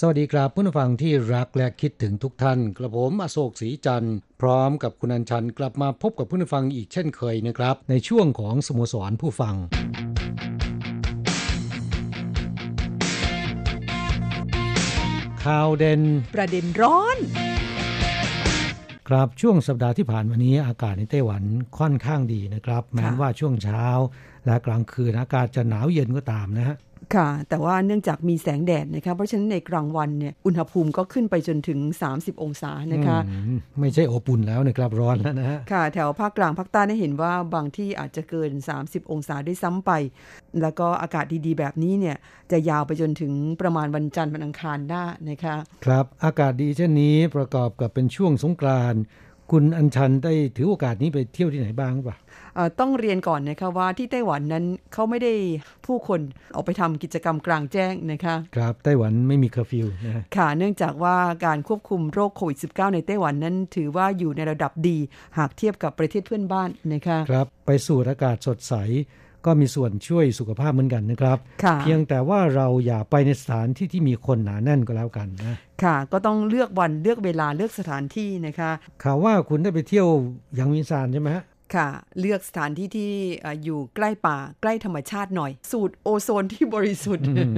สวัสดีครับผู้ฟังที่รักและคิดถึงทุกท่าน กระผมอโศกศรีจันทร์พร้อมกับคุณอัญชันกลับมาพบกับผู้ฟังอีกเช่นเคยนะครับ ในช่วงของสโมสรผู้ฟังข่าวเด่นประเด็นร้อนครับช่วงสัปดาห์ที่ผ่านมานี้อากาศในไต้หวันค่อนข้างดีนะครับ แม้ว่าช่วงเช้าและกลางคืนอากาศจะหนาวเย็นก็ตามนะฮะ ค่ะ แต่ว่าเนื่องจากมีแสงแดดนะคะเพราะฉะนั้นในกลางวันเนี่ยอุณหภูมิก็ขึ้นไปจนถึง 30 องศานะคะอืมไม่ใช่อบอุ่นแล้วนะครับร้อนแล้วนะฮะค่ะ แถวภาคกลางภาคใต้ได้เห็นว่าบางที่อาจจะเกิน 30 องศาด้วยซ้ำไป แล้วก็อากาศดีๆ แบบนี้เนี่ยจะยาวไปจนถึงประมาณวันจันทร์วันอังคารได้นะคะครับอากาศดีเช่นนี้ประกอบกับเป็นช่วงสงกรานต์คุณอัญชันได้ถือโอกาสนี้ไปเที่ยวที่ไหนบ้างหรือเปล่าเอ่อ ต้องเรียนก่อนนะคะว่าที่ไต้หวันนั้นเขาไม่ได้ผู้คนออกไปทำกิจกรรมกลางแจ้งนะคะครับไต้หวันไม่มีเคอร์ฟิวนะฮะค่ะเนื่องจากว่าการควบคุมโรคโควิด -19 ในไต้หวันนั้น ถือว่าอยู่ในระดับดีหากเทียบกับประเทศเพื่อนบ้านนะคะครับไปสูดอากาศสดใสก็มีส่วนช่วยสุขภาพเหมือนกันนะครับค่ะเพียงแต่ว่าเราอย่าไปในสถานที่ที่มีคนหนาแน่นก็แล้วกันนะ ค่ะ ก็ต้องเลือกวันเลือกเวลาเลือกสถานที่นะคะข่าวว่าคุณได้ไปเที่ยวยังมินซานใช่ไหมฮะ ค่ะ เลือกสถานที่ที่เอ่ออยู่ใกล้ป่าใกล้ธรรมชาติหน่อย สูตรโอโซนที่บริสุทธิ์อืม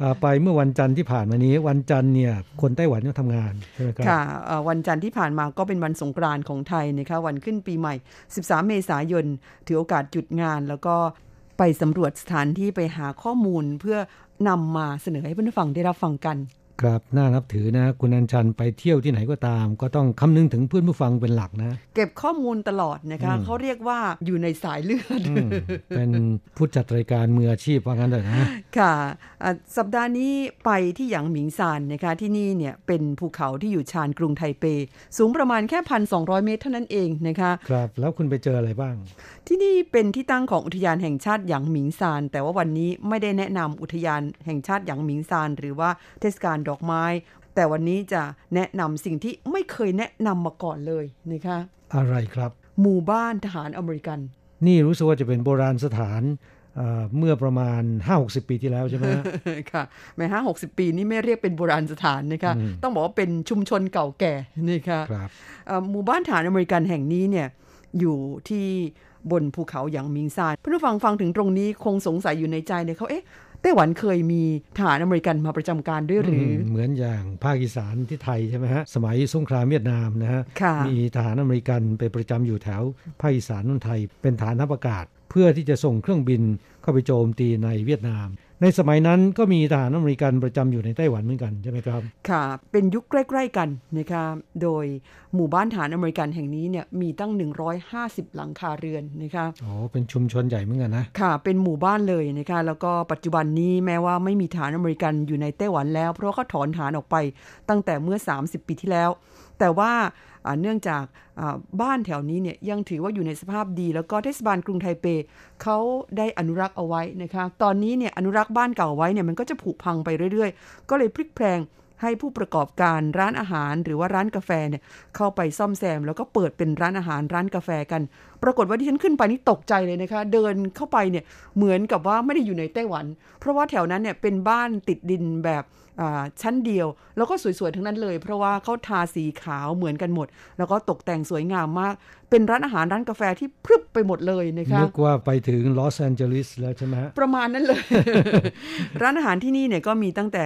อ่าไปเมื่อวันจันทร์ที่ผ่านมานี้ วันจันทร์เนี่ยคนไต้หวันก็ทำงานใช่ไหมครับค่ะเอ่อวันจันทร์ที่ผ่านมาก็เป็นวันสงกรานต์ของไทยนะคะวันขึ้นปีใหม่ 13 เมษายน ถือโอกาสหยุดงานแล้วก็ไปสำรวจสถานที่ไปหาข้อมูลเพื่อนำมาเสนอให้เพื่อนผู้ฟังได้รับฟังกัน ครับน่านับถือนะ คุณอัญชันไปเที่ยวที่ไหนก็ตาม ก็ต้องคำนึงถึงเพื่อนผู้ฟังเป็นหลักนะ เก็บข้อมูลตลอดนะคะอืมเขาเรียกว่าอยู่ในสายเลือดอืมเป็นผู้จัดรายการมืออาชีพว่างั้นเลยนะค่ะอะ สัปดาห์นี้ไปที่หยางหมิงซานนะคะที่นี่เนี่ยเป็นภูเขาที่อยู่ชานกรุงไทเป สูงประมาณแค่1,200เมตรเท่านั้นเองนะคะครับแล้วคุณไปเจออะไรบ้าง ที่นี่เป็นที่ตั้งของอุทยานแห่งชาติหยางหมิงซานแต่ว่าวันนี้ไม่ได้แนะนำอุทยานแห่งชาติหยางหมิงซานหรือว่าเทศกาลดอกไม้ แต่วันนี้จะแนะนำสิ่งที่ไม่เคยแนะนำมาก่อนเลยนะคะอะไรครับ หมู่บ้านทหารอเมริกัน นี่รู้สึกว่าจะเป็นโบราณสถานเอ่อเมื่อประมาณ 5-60 ปีที่แล้วใช่ไหมฮะค่ะแม้ห้าหกสิบปีนี่ไม่เรียกเป็นโบราณสถานนะคะอืมต้องบอกว่าเป็นชุมชนเก่าแก่นะคะครับเอ่อหมู่บ้านฐานอเมริกันแห่งนี้เนี่ยอยู่ที่บนภูเขาอย่างมิงซานเพื่อนผู้ฟังฟังถึงตรงนี้คงสงสัยอยู่ในใจเลยเขาเอ๊ะ ไต้หวันเคยมีทหารอเมริกันมาประจำการด้วยหรืออมเหมือนอย่างภาคอีสานที่ไทยใช่ไหมฮะ สมัยสงครามเวียดนามนะฮะค่ะมีทหารอเมริกันไปประจำอยู่แถวภาคอีสานนนไทย เป็นฐานทัพอากาศ เพื่อที่จะส่งเครื่องบินเข้าไปโจมตีในเวียดนาม ในสมัยนั้นก็มีทหารอเมริกันประจำอยู่ในไต้หวันเหมือนกันใช่ไหมครับ ค่ะ เป็นยุคใกล้ ๆ กันนะคะโดยหมู่บ้านฐานอเมริกันแห่งนี้เนี่ยมีตั้ง 150 หลังคาเรือนนะคะอ๋อเป็นชุมชนใหญ่เหมือนกันนะค่ะ เป็นหมู่บ้านเลยนะคะแล้วก็ปัจจุบันนี้แม้ว่าไม่มีฐานอเมริกันอยู่ในไต้หวันแล้ว เพราะว่าเขาถอนฐานออกไปตั้งแต่เมื่อ 30 ปีที่แล้ว แต่ว่าอ่า เนื่องจากบ้านแถวนี้เนี่ยยังถือว่าอยู่ในสภาพดี แล้วก็เทศบาลกรุงไทเปเขาได้อนุรักษ์เอาไว้นะคะ ตอนนี้เนี่ยอนุรักษ์บ้านเก่าไว้เนี่ยมันก็จะผุพังไปเรื่อยๆ ก็เลยพลิกแพลง ให้ผู้ประกอบการร้านอาหารหรือว่าร้านกาแฟเนี่ยเข้าไปซ่อมแซม แล้วก็เปิดเป็นร้านอาหารร้านกาแฟกัน ปรากฏว่าที่ฉันขึ้นไปนี่ตกใจเลยนะคะ เดินเข้าไปเนี่ยเหมือนกับว่าไม่ได้อยู่ในไต้หวัน เพราะว่าแถวนั้นเนี่ยเป็นบ้านติดดินแบบอ่าชั้นเดียว แล้วก็สวยๆทั้งนั้นเลย เพราะว่าเขาทาสีขาวเหมือนกันหมด แล้วก็ตกแต่งสวยงามมาก เป็นร้านอาหารร้านกาแฟที่พรึบไปหมดเลยนะคะนึกว่าไปถึงลอสแอนเจลิสแล้วใช่ไหมฮะประมาณนั้นเลย ร้านอาหารที่นี่เนี่ยก็มีตั้งแต่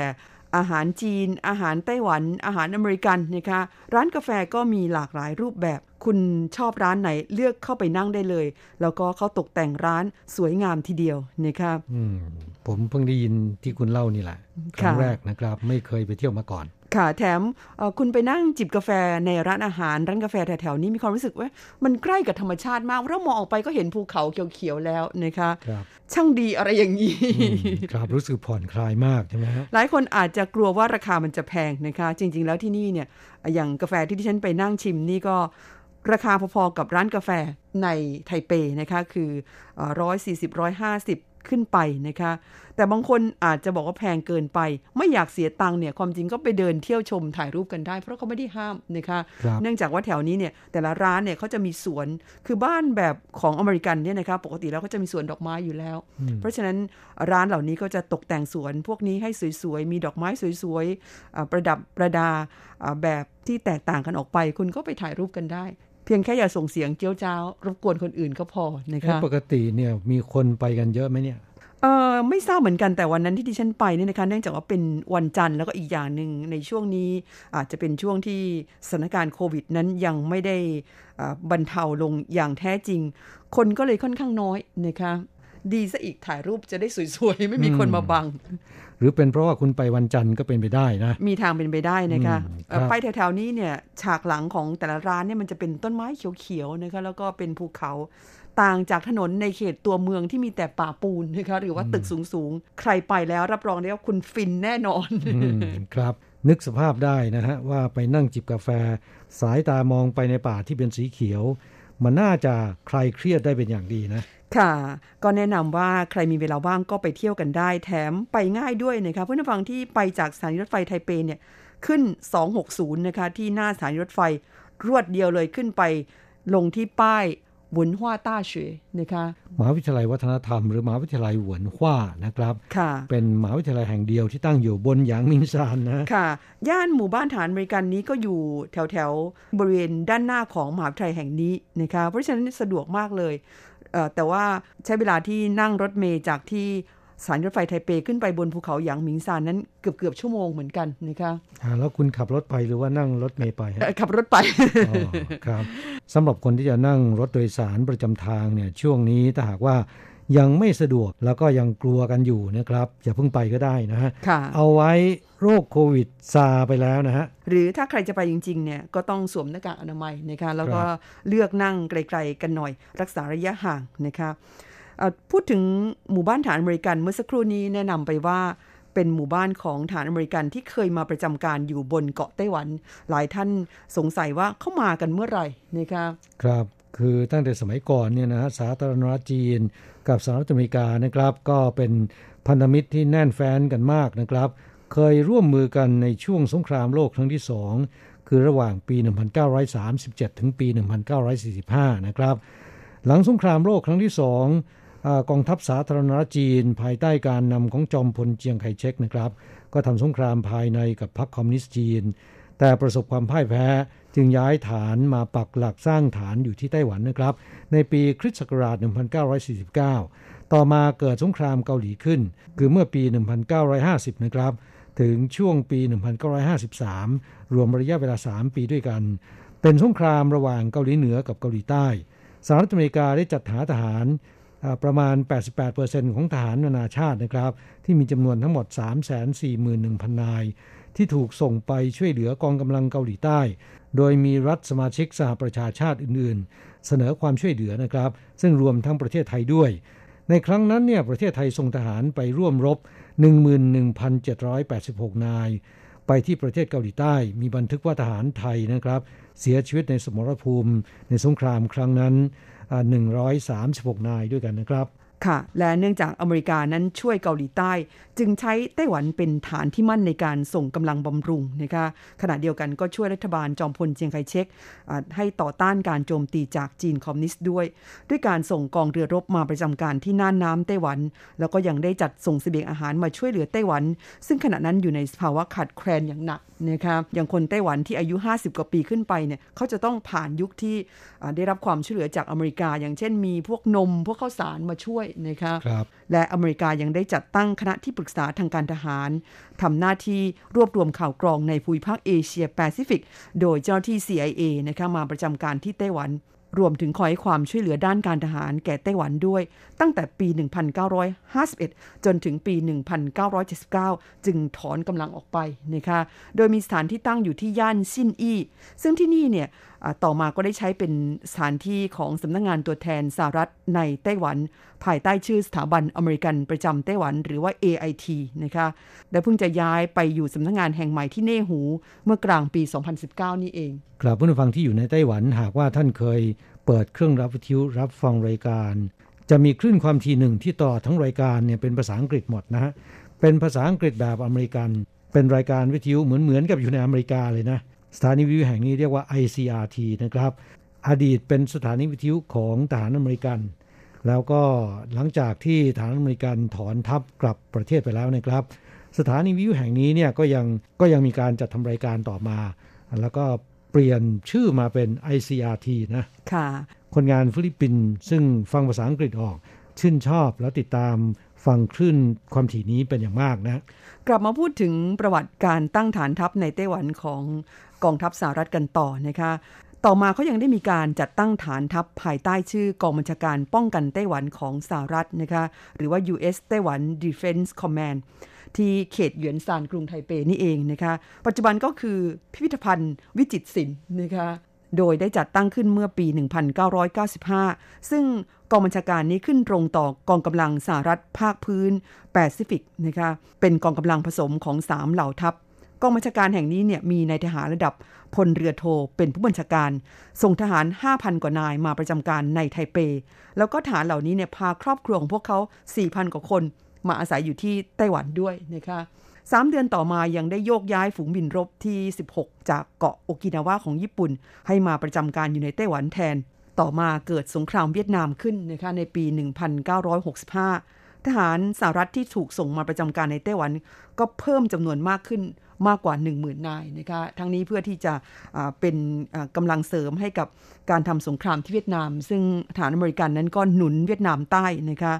อาหารจีน อาหารไต้หวัน อาหารอเมริกันนะคะ ร้านกาแฟก็มีหลากหลายรูปแบบ คุณชอบร้านไหนเลือกเข้าไปนั่งได้เลย แล้วก็เขาตกแต่งร้านสวยงามทีเดียวนะคะอืมผมเพิ่งได้ยินที่คุณเล่านี่แหละครั้งแรกนะครับ ไม่เคยไปเที่ยวมาก่อน ค่ะแถมคุณไปนั่งจิบกาแฟในร้านอาหารร้านกาแฟแถวๆนี้มีความรู้สึกว่า มันใกล้กับธรรมชาติมากเรามองออกไปก็เห็นภูเขาเขียวๆแล้วนะคะครับช่างดีอะไรอย่างนี้ครับรู้สึกผ่อนคลายมากใช่ไหมฮะหลายคนอาจจะกลัวว่าราคามันจะแพงนะคะ จริง ๆ แล้วที่นี่เนี่ยอย่างกาแฟที่ที่ฉันไปนั่งชิมนี่ก็ราคาพอๆกับร้านกาแฟในไทเปนะคะคือร้อยสี่สิบร้อยห้าสิบ ขึ้นไปนะคะ แต่บางคนอาจจะบอกว่าแพงเกินไป ไม่อยากเสียตังค์เนี่ยความจริงก็ไปเดินเที่ยวชมถ่ายรูปกันได้ เพราะเขาไม่ได้ห้ามนะคะเนื่องจากว่าแถวนี้เนี่ยแต่ละร้านเนี่ยเขาจะมีสวนคือบ้านแบบของอเมริกันเนี่ยนะคะปกติแล้วก็จะมีสวนดอกไม้อยู่แล้ว เพราะฉะนั้นร้านเหล่านี้ก็จะตกแต่งสวนพวกนี้ให้สวยๆมีดอกไม้สวยๆประดับประดาแบบที่แตกต่างกันออกไป คุณก็ไปถ่ายรูปกันได้ เพียงแค่อย่าส่งเสียงเจี้ยวจ้าวรบกวนคนอื่นก็พอนะคะปกติเนี่ยมีคนไปกันเยอะไหมเนี่ยเออไม่ทราบเหมือนกันแต่วันนั้นที่ดิฉันไปเนี่ยนะคะเนื่องจากว่าเป็นวันจันทร์แล้วก็อีกอย่างหนึ่งในช่วงนี้อาจจะเป็นช่วงที่สถานการณ์โควิดนั้นยังไม่ได้บรรเทาลงอย่างแท้จริง คนก็เลยค่อนข้างน้อยนะคะดีซะอีกถ่ายรูปจะได้สวยๆ ไม่มีคนมาบังห รือเป็นเพราะว่าคุณไปวันจันทร์ก็เป็นไปได้นะ มีทางเป็นไปได้นะคะไปแถวๆนี้เนี่ยฉากหลังของแต่ละร้านเนี่ยมันจะเป็นต้นไม้เขียวๆนะคะแล้วก็เป็นภูเขาต่างจากถนนในเขตตัวเมืองที่มีแต่ป่าปูนนะคะหรือว่าตึกสูงๆ ใครไปแล้วรับรองได้ว่าคุณฟินแน่นอนครับนึกสภาพได้นะฮะว่าไปนั่งจิบกาแฟ สายตามองไปในป่าที่เป็นสีเขียว มันน่าจะคลายเครียดได้เป็นอย่างดีนะ ค่ะ ก็แนะนำว่าใครมีเวลาว่างก็ไปเที่ยวกันได้แถมไปง่ายด้วยนะคะเพื่อนฟังที่ไปจากสถานีรถไฟไทเปเนี่ยขึ้น 260 นะคะ ที่หน้าสถานีรถไฟรวดเดียวเลยขึ้นไปลงที่ป้ายหวนฮวาต้าเฉยนะคะมหาวิทยาลัยวัฒนธรรมหรือมหาวิทยาลัยหวนฮวานะครับค่ะเป็นมหาวิทยาลัยแห่งเดียวที่ตั้งอยู่บนหยางมิงซานนะค่ะ ย่านหมู่บ้านฐานบริการนี้ก็อยู่แถวแถวบริเวณด้านหน้าของมหาวิทยาลัยแห่งนี้นะคะเพราะฉะนั้นสะดวกมากเลย แต่ว่าใช้เวลาที่นั่งรถเมย์จากที่สถานีรถไฟไทเปขึ้นไปบนภูเขาหยางหมิงซานนั้นเกือบเกือบชั่วโมงเหมือนกันนะคะแล้วคุณขับรถไปหรือว่านั่งรถเมย์ไปขับรถไปครับสำหรับคนที่จะนั่งรถโดยสารประจำทางเนี่ยช่วงนี้ถ้าหากว่า ยังไม่สะดวกแล้วก็ยังกลัวกันอยู่นะครับอย่าเพิ่งไปก็ได้นะฮะเอาไว้โรคโควิดซาไปแล้วนะฮะหรือถ้าใครจะไปจริงๆเนี่ยก็ต้องสวมหน้ากากอนามัยนะคะแล้วก็เลือกนั่งไกลๆกันหน่อย รักษาระยะห่างนะคะพูดถึงหมู่บ้านฐานอเมริกันเมื่อสักครู่นี้แนะนำไปว่าเป็นหมู่บ้านของฐานอเมริกันที่เคยมาประจำการอยู่บนเกาะไต้หวัน หลายท่านสงสัยว่าเข้ามากันเมื่อไหร่นะคะครับคือตั้งแต่สมัยก่อนเนี่ยนะสาธารณรัฐจีน กับสหรัฐอเมริกานะครับ ก็เป็นพันธมิตรที่แน่นแฟ้นกันมากนะครับ เคยร่วมมือกันในช่วงสงครามโลกครั้งที่สองคือระหว่างปี 1937 ถึงปี 1945 นะครับ หลังสงครามโลกครั้งที่สองกองทัพสาธารณรัฐจีน ภายใต้การนำของจอมพลเจียงไคเชกนะครับ ก็ทำสงครามภายในกับพรรคคอมมิวนิสต์จีน แต่ประสบความพ่ายแพ้ จึงย้ายฐานมาปักหลักสร้างฐานอยู่ที่ไต้หวันนะครับ ในปีคริสต์ศักราช 1949 ต่อมาเกิดสงครามเกาหลีขึ้น คือเมื่อปี 1950 นะครับ ถึงช่วงปี 1953 รวมระยะเวลา 3 ปีด้วยกัน เป็นสงครามระหว่างเกาหลีเหนือกับเกาหลีใต้สหรัฐอเมริกาได้จัดหาทหารประมาณ 88%ของทหารนานาชาตินะครับ ที่มีจำนวนทั้งหมด 341,000 นาย ที่ถูกส่งไปช่วยเหลือกองกำลังเกาหลีใต้ โดยมีรัฐสมาชิกสหประชาชาติอื่นๆ เสนอความช่วยเหลือนะครับ ซึ่งรวมทั้งประเทศไทยด้วย ในครั้งนั้นเนี่ยประเทศไทยส่งทหารไปร่วมรบ 11,786 นาย ไปที่ประเทศเกาหลีใต้ มีบันทึกว่าทหารไทยนะครับ เสียชีวิตในสมรภูมิ ในสงครามครั้งนั้น 136 นายด้วยกันนะครับ ค่ะ และเนื่องจากอเมริกานั้นช่วยเกาหลีใต้ จึงใช้ไต้หวันเป็นฐานที่มั่นในการส่งกำลังบำรุงนะคะขณะเดียวกันก็ช่วยรัฐบาลจอมพลเจียงไคเชกให้ต่อต้านการโจมตีจากจีนคอมมิวนิสต์ด้วย ด้วยการส่งกองเรือรบมาประจำการที่น่านน้ำไต้หวัน แล้วก็ยังได้จัดส่งเสบียงอาหารมาช่วยเหลือไต้หวัน ซึ่งขณะนั้นอยู่ในภาวะขาดแคลนอย่างหนักนะคะอย่างคนไต้หวันที่อายุ 50 กว่าปีขึ้นไปเนี่ยเขาจะต้องผ่านยุคที่ได้รับความช่วยเหลือจากอเมริกา อย่างเช่นมีพวกนม พวกข้าวสารมาช่วยด้วยนะคะครับและอเมริกายังได้จัดตั้งคณะที่ปรึกษาทางการทหารทำหน้าที่รวบรวมข่าวกรองในภูมิภาคเอเชียแปซิฟิก โดยเจ้าหน้าที่ CIA นะคะมาประจำการที่ไต้หวันรวมถึงคอยให้ความช่วยเหลือด้านการทหารแก่ไต้หวันด้วย ตั้งแต่ปี 1951 จนถึงปี 1979 จึงถอนกำลังออกไปนะคะ โดยมีสถานที่ตั้งอยู่ที่ย่านซินอี้ ซึ่งที่นี่เนี่ยอ่า ต่อมาก็ได้ใช้เป็นสถานที่ของสำนักงงานตัวแทนสหรัฐในไต้หวัน ภายใต้ชื่อสถาบันอเมริกันประจำไต้หวันหรือว่า AIT นะคะและเพิ่งจะย้ายไปอยู่สำนักงงานแห่งใหม่ที่เน่หูเมื่อกลางปี 2019 นี่เองครับผู้ฟังที่อยู่ในไต้หวันหากว่าท่านเคยเปิดเครื่องรับวิทยุรับฟังรายการ จะมีคลื่นความถี่หนึ่งที่ต่อทั้งรายการเนี่ยเป็นภาษาอังกฤษหมดนะฮะเป็นภาษาอังกฤษแบบอเมริกัน เป็นรายการวิทยุเหมือนเหมือนกับอยู่ในอเมริกาเลยนะ สถานีวิทยุแห่งนี้เรียกว่า ICRT นะครับ อดีตเป็นสถานีวิทยุของทหารอเมริกัน แล้วก็หลังจากที่ทหารอเมริกันถอนทัพกลับประเทศไปแล้วนะครับ สถานีวิทยุแห่งนี้เนี่ยก็ยังก็ยังมีการจัดทำรายการต่อมา แล้วก็เปลี่ยนชื่อมาเป็น ICRT นะค่ะคนงานฟิลิปปินส์ซึ่งฟังภาษาอังกฤษออก ชื่นชอบแล้วติดตามฟังคลื่นความถี่นี้เป็นอย่างมากนะ กลับมาพูดถึงประวัติการตั้งฐานทัพในไต้หวันของกองทัพสหรัฐกันต่อนะคะ ต่อมาเขายังได้มีการจัดตั้งฐานทัพภายใต้ชื่อกองบัญชาการป้องกันไต้หวันของสหรัฐนะคะ หรือว่า U.S. ไต้หวัน Defense Command ที่เขตหยวนซานกรุงไทเปนี่เองนะคะ ปัจจุบันก็คือพิพิธภัณฑ์วิจิตรศิลป์นะคะ โดยได้จัดตั้งขึ้นเมื่อปี 1995 ซึ่ง องบัญชาการนี้ขึ้นตรงต่อกองกำลังสหรัฐภาคพื้นแปซิฟิกนะคะเป็นกองกำลังผสมของ 3 เหล่าทัพกองบัญชาการแห่งนี้เนี่ยมีนายทหารระดับพลเรือโทเป็นผู้บัญชาการ ส่งทหาร 5,000 กว่านายมาประจำการในไทเป แล้วก็ทหารเหล่านี้เนี่ยพาครอบครัวของพวกเขา 4,000 กว่าคน มาอาศัยอยู่ที่ไต้หวันด้วยนะคะสามเดือนต่อมายังได้โยกย้ายฝูงบินรบที่ 16 จากเกาะโอกินาวาของญี่ปุ่น ให้มาประจำการอยู่ในไต้หวันแทน ต่อมาเกิดสงครามเวียดนามขึ้นนะคะในปี 1965 ทหารสหรัฐที่ถูกส่งมาประจำการในไต้หวัน ก็เพิ่มจำนวนมากขึ้นมากกว่า 10,000นายนะคะทั้งนี้เพื่อที่จะอ่าเป็นกำลังเสริมให้กับการทำสงครามที่เวียดนาม ซึ่งฐานอเมริกันนั้นก็หนุนเวียดนามใต้นะคะ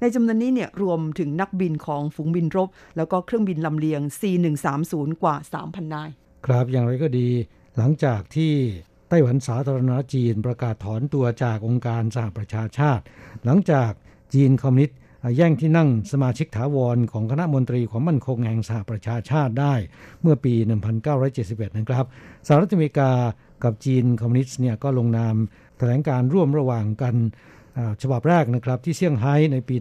ในจำนวนนี้เนี่ยรวมถึงนักบินของฝูงบินรบ แล้วก็เครื่องบินลำเลียง C130 กว่า 3,000 นาย ครับอย่างไรก็ดี หลังจากที่ ไต้หวันสาธารณรัฐจีนประกาศถอนตัวจากองค์การสหประชาชาติ หลังจากจีนคอมมิวนิสต์แย่งที่นั่งสมาชิกถาวรของคณะมนตรีความมั่นคงแห่งสหประชาชาติได้เมื่อปี 1971 นะครับสหรัฐอเมริกากับจีนคอมมิวนิสต์เนี่ยก็ลงนามแถลงการณ์ร่วมระหว่างกันฉบับแรกนะครับที่เซี่ยงไฮ้ในปี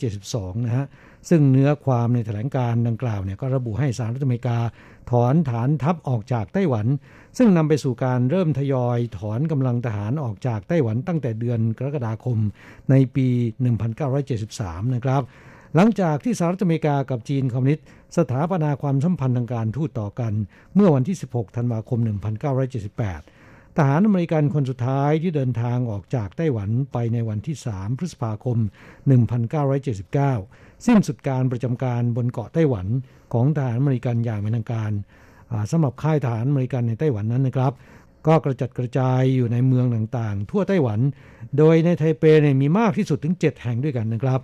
1972 นะฮะซึ่งเนื้อความในแถลงการดังกล่าวเนี่ยก็ระบุให้สหรัฐอเมริกาถอนฐานทัพออกจากไต้หวัน ซึ่งนำไปสู่การเริ่มทยอยถอนกำลังทหารออกจากไต้หวันตั้งแต่เดือนกรกฎาคมในปี 1973 นะครับหลังจากที่สหรัฐอเมริกากับจีนคอมมิวนิสต์สถาปนาความสัมพันธ์ทางการทูตต่อกัน เมื่อวันที่ 16 ธันวาคม 1978 ทหารอเมริกันคนสุดท้ายที่เดินทางออกจากไต้หวันไปในวันที่ 3 พฤษภาคม 1979 สิ้นสุดการประจำการบนเกาะไต้หวันของทหารอเมริกันอย่างเป็นทางการ สำหรับค่ายทหารอเมริกันในไต้หวันนั้นนะครับ ก็กระจัดกระจายอยู่ในเมืองต่างๆ ทั่วไต้หวัน โดยในไทเปเนี่ยมีมากที่สุดถึง 7 แห่งด้วยกันนะครับ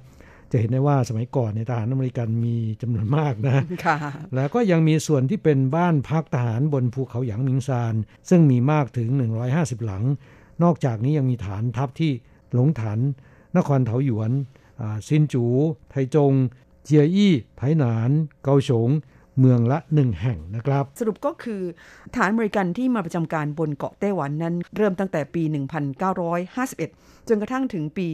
จะเห็นได้ว่าสมัยก่อนในยทหารอเมริกันมีจำนวนมากนะค่ะแล้วก็ยังมีส่วนที่เป็นบ้านพักทหารบนภูเขาหยางหมิงซาน ซึ่งมีมากถึง 150 หลัง นอกจากนี้ยังมีฐานทัพที่หลงฐานนครเถาหยวนอ่าซินจู ไทจง เจียอี้ไถหนาน เกาสง เมืองละหนึ่งแห่งนะครับ สรุปก็คือฐานอเมริกันที่มาประจำการบนเกาะไต้หวันนั้น เริ่มตั้งแต่ปี 1951 จนกระทั่งถึงปี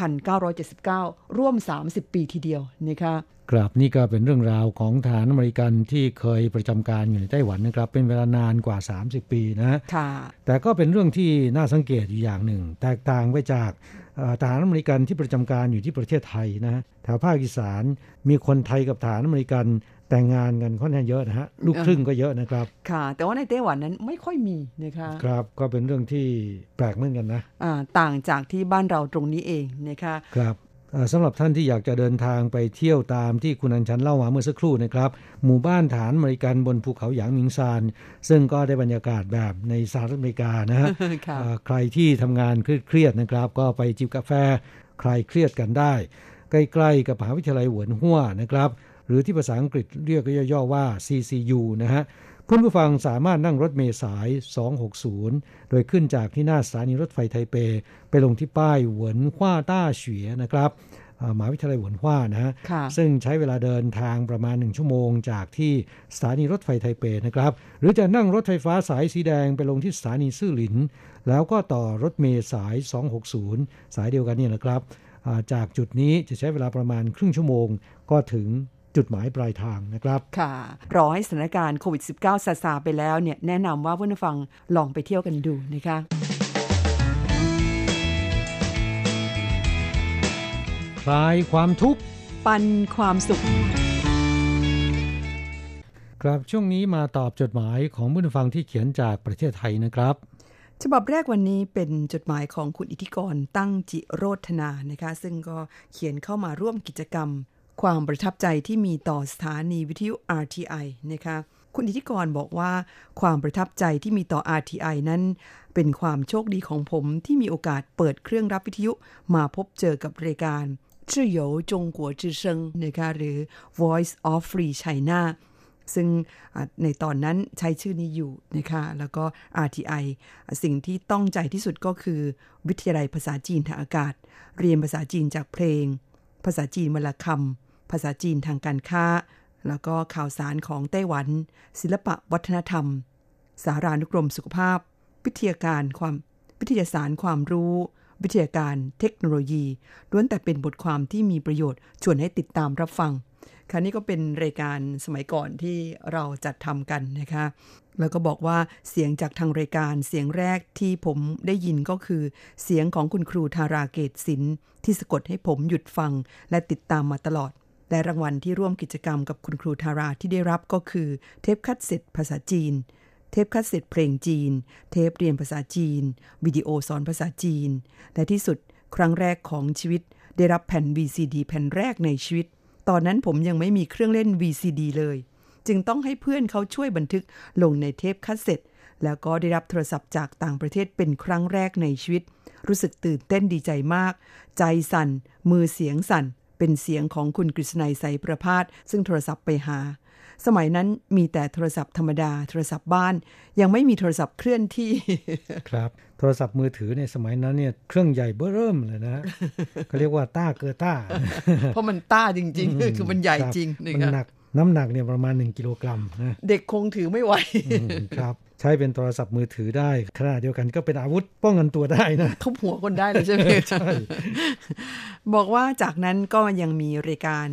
1979 ร่วม 30 ปีทีเดียวนะคะครับนี่ก็เป็นเรื่องราวของฐานอเมริกันที่เคยประจำการอยู่ในไต้หวันนะครับ เป็นเวลานานกว่า 30 ปีนะค่ะแต่ก็เป็นเรื่องที่น่าสังเกตอยู่อย่างหนึ่ง แตกต่างไปจากเอ่อทหารอเมริกันที่ประจำการอยู่ที่ประเทศไทยนะแถวภาคอีสานมีคนไทยกับทหารอเมริกัน แต่งงานกันค่อนข้างเยอะนะฮะลูกครึ่งก็เยอะนะครับ ค่ะ แต่ว่าในไต้หวันนั้นไม่ค่อยมีนะคะ ครับก็เป็นเรื่องที่แปลกเหมือนกันนะอ่าต่างจากที่บ้านเราตรงนี้เองนะคะครับเอ่อสำหรับท่านที่อยากจะเดินทางไปเที่ยวตามที่คุณอัญชันเล่ามาเมื่อสักครู่นะครับ หมู่บ้านฐานอเมริกันบนภูเขาหยางหมิงซาน ซึ่งก็ได้บรรยากาศแบบในสหรัฐอเมริกานะฮะค่ะเอ่อใครที่ทำงานเครียดๆนะครับ ก็ไปจิบกาแฟคลายเครียดกันได้ ใกล้ๆกับมหาวิทยาลัยหวนหัวนะครับ หรือที่ภาษาอังกฤษเรียกย่อๆว่า CCU นะฮะคุณผู้ฟังสามารถนั่งรถเมล์สาย 260 โดยขึ้นจากที่หน้าสถานีรถไฟไทเป ไปลงที่ป้ายหวนหว้าต้าเฉียนะครับมหาวิทยาลัยหวนหว้านะฮะซึ่งใช้เวลาเดินทางประมาณ 1 ชั่วโมง จากที่สถานีรถไฟไทเปนะครับ หรือจะนั่งรถไฟฟ้าสายสีแดงไปลงที่สถานีซื่อหลิน แล้วก็ต่อรถเมล์สาย 260 สายเดียวกันนี่นะครับ จากจุดนี้จะใช้เวลาประมาณครึ่งชั่วโมงก็ถึง จุดหมายปลายทางนะครับค่ะรอให้สถานการณ์โควิด -19 ซาซาไปแล้วเนี่ยแนะนำว่าเพื่อนฟังลองไปเที่ยวกันดูนะคะคลายความทุกข์ปันความสุข ครับช่วงนี้มาตอบจดหมายของผู้ฟังที่เขียนจากประเทศไทยนะครับฉบับแรกวันนี้เป็นจดหมายของคุณอิทธิกรตั้งจิโรธนานะคะ ซึ่งก็เขียนเข้ามาร่วมกิจกรรม ความประทับใจที่มีต่อสถานีวิทยุ RTI นะคะคุณอิทธิกรบอกว่าความประทับใจที่มีต่อ RTI นั้น เป็นความโชคดีของผมที่มีโอกาสเปิดเครื่องรับวิทยุมาพบเจอกับรายการชื่อโยจงกัวจือเซิงนะคะหรือ Voice of Free China ซึ่งในตอนนั้นใช้ชื่อนี้อยู่นะคะแล้วก็ RTI สิ่งที่ต้องใจที่สุดก็คือ วิทยาลัยภาษาจีนทางอากาศ เรียนภาษาจีนจากเพลง ภาษาจีนวลคำ ภาษาจีนทางการค้า แล้วก็ข่าวสารของไต้หวัน ศิลปะวัฒนธรรม สารานุกรมสุขภาพ วิทยาการความวิทยาสารความรู้ วิทยาการเทคโนโลยีล้วนแต่เป็นบทความที่มีประโยชน์ชวนให้ติดตามรับฟังค่ะนี่ก็เป็นรายการสมัยก่อนที่เราจัดทำกันนะคะ แล้วก็บอกว่าเสียงจากทางรายการเสียงแรกที่ผมได้ยินก็คือ เสียงของคุณครูธาราเกตศิลป์ที่สะกดให้ผมหยุดฟังและติดตามมาตลอด และรางวัลที่ร่วมกิจกรรมกับคุณครูธาราที่ได้รับก็คือ เทปคัดเสร็จภาษาจีน เทปคัดเสร็จเพลงจีน เทปเรียนภาษาจีน วิดีโอสอนภาษาจีน และที่สุดครั้งแรกของชีวิต ได้รับแผ่น VCD แผ่นแรกในชีวิต ตอนนั้นผมยังไม่มีเครื่องเล่น VCD เลย จึงต้องให้เพื่อนเขาช่วยบันทึกลงในเทปคัดเสร็จแล้วก็ได้รับโทรศัพท์จากต่างประเทศเป็นครั้งแรกในชีวิต รู้สึกตื่นเต้นดีใจมาก ใจสั่น มือเสียงสั่น เป็นเสียงของคุณกฤษณัยใสประพาสซึ่งโทรศัพท์ไปหา สมัยนั้นมีแต่โทรศัพท์ธรรมดาโทรศัพท์บ้าน ยังไม่มีโทรศัพท์เคลื่อนที่ครับโทรศัพท์มือถือในสมัยนั้นเนี่ยเครื่องใหญ่เบ้อเริ่มเลยนะเขาเรียกว่าต้าเกอต้า เพราะมันต้าจริงๆ คือมันใหญ่จริงมันหนักน้ำหนักเนี่ยประมาณ 1 กิโลกรัมนะเด็กคงถือไม่ไหวครับ ใช้เป็นโทรศัพท์มือถือได้ขณะเดียวกันก็เป็นอาวุธป้องกันตัวได้นะทุบหัวคนได้เลยใช่ไหมใช่บอกว่าจากนั้นก็ยังมีรายการ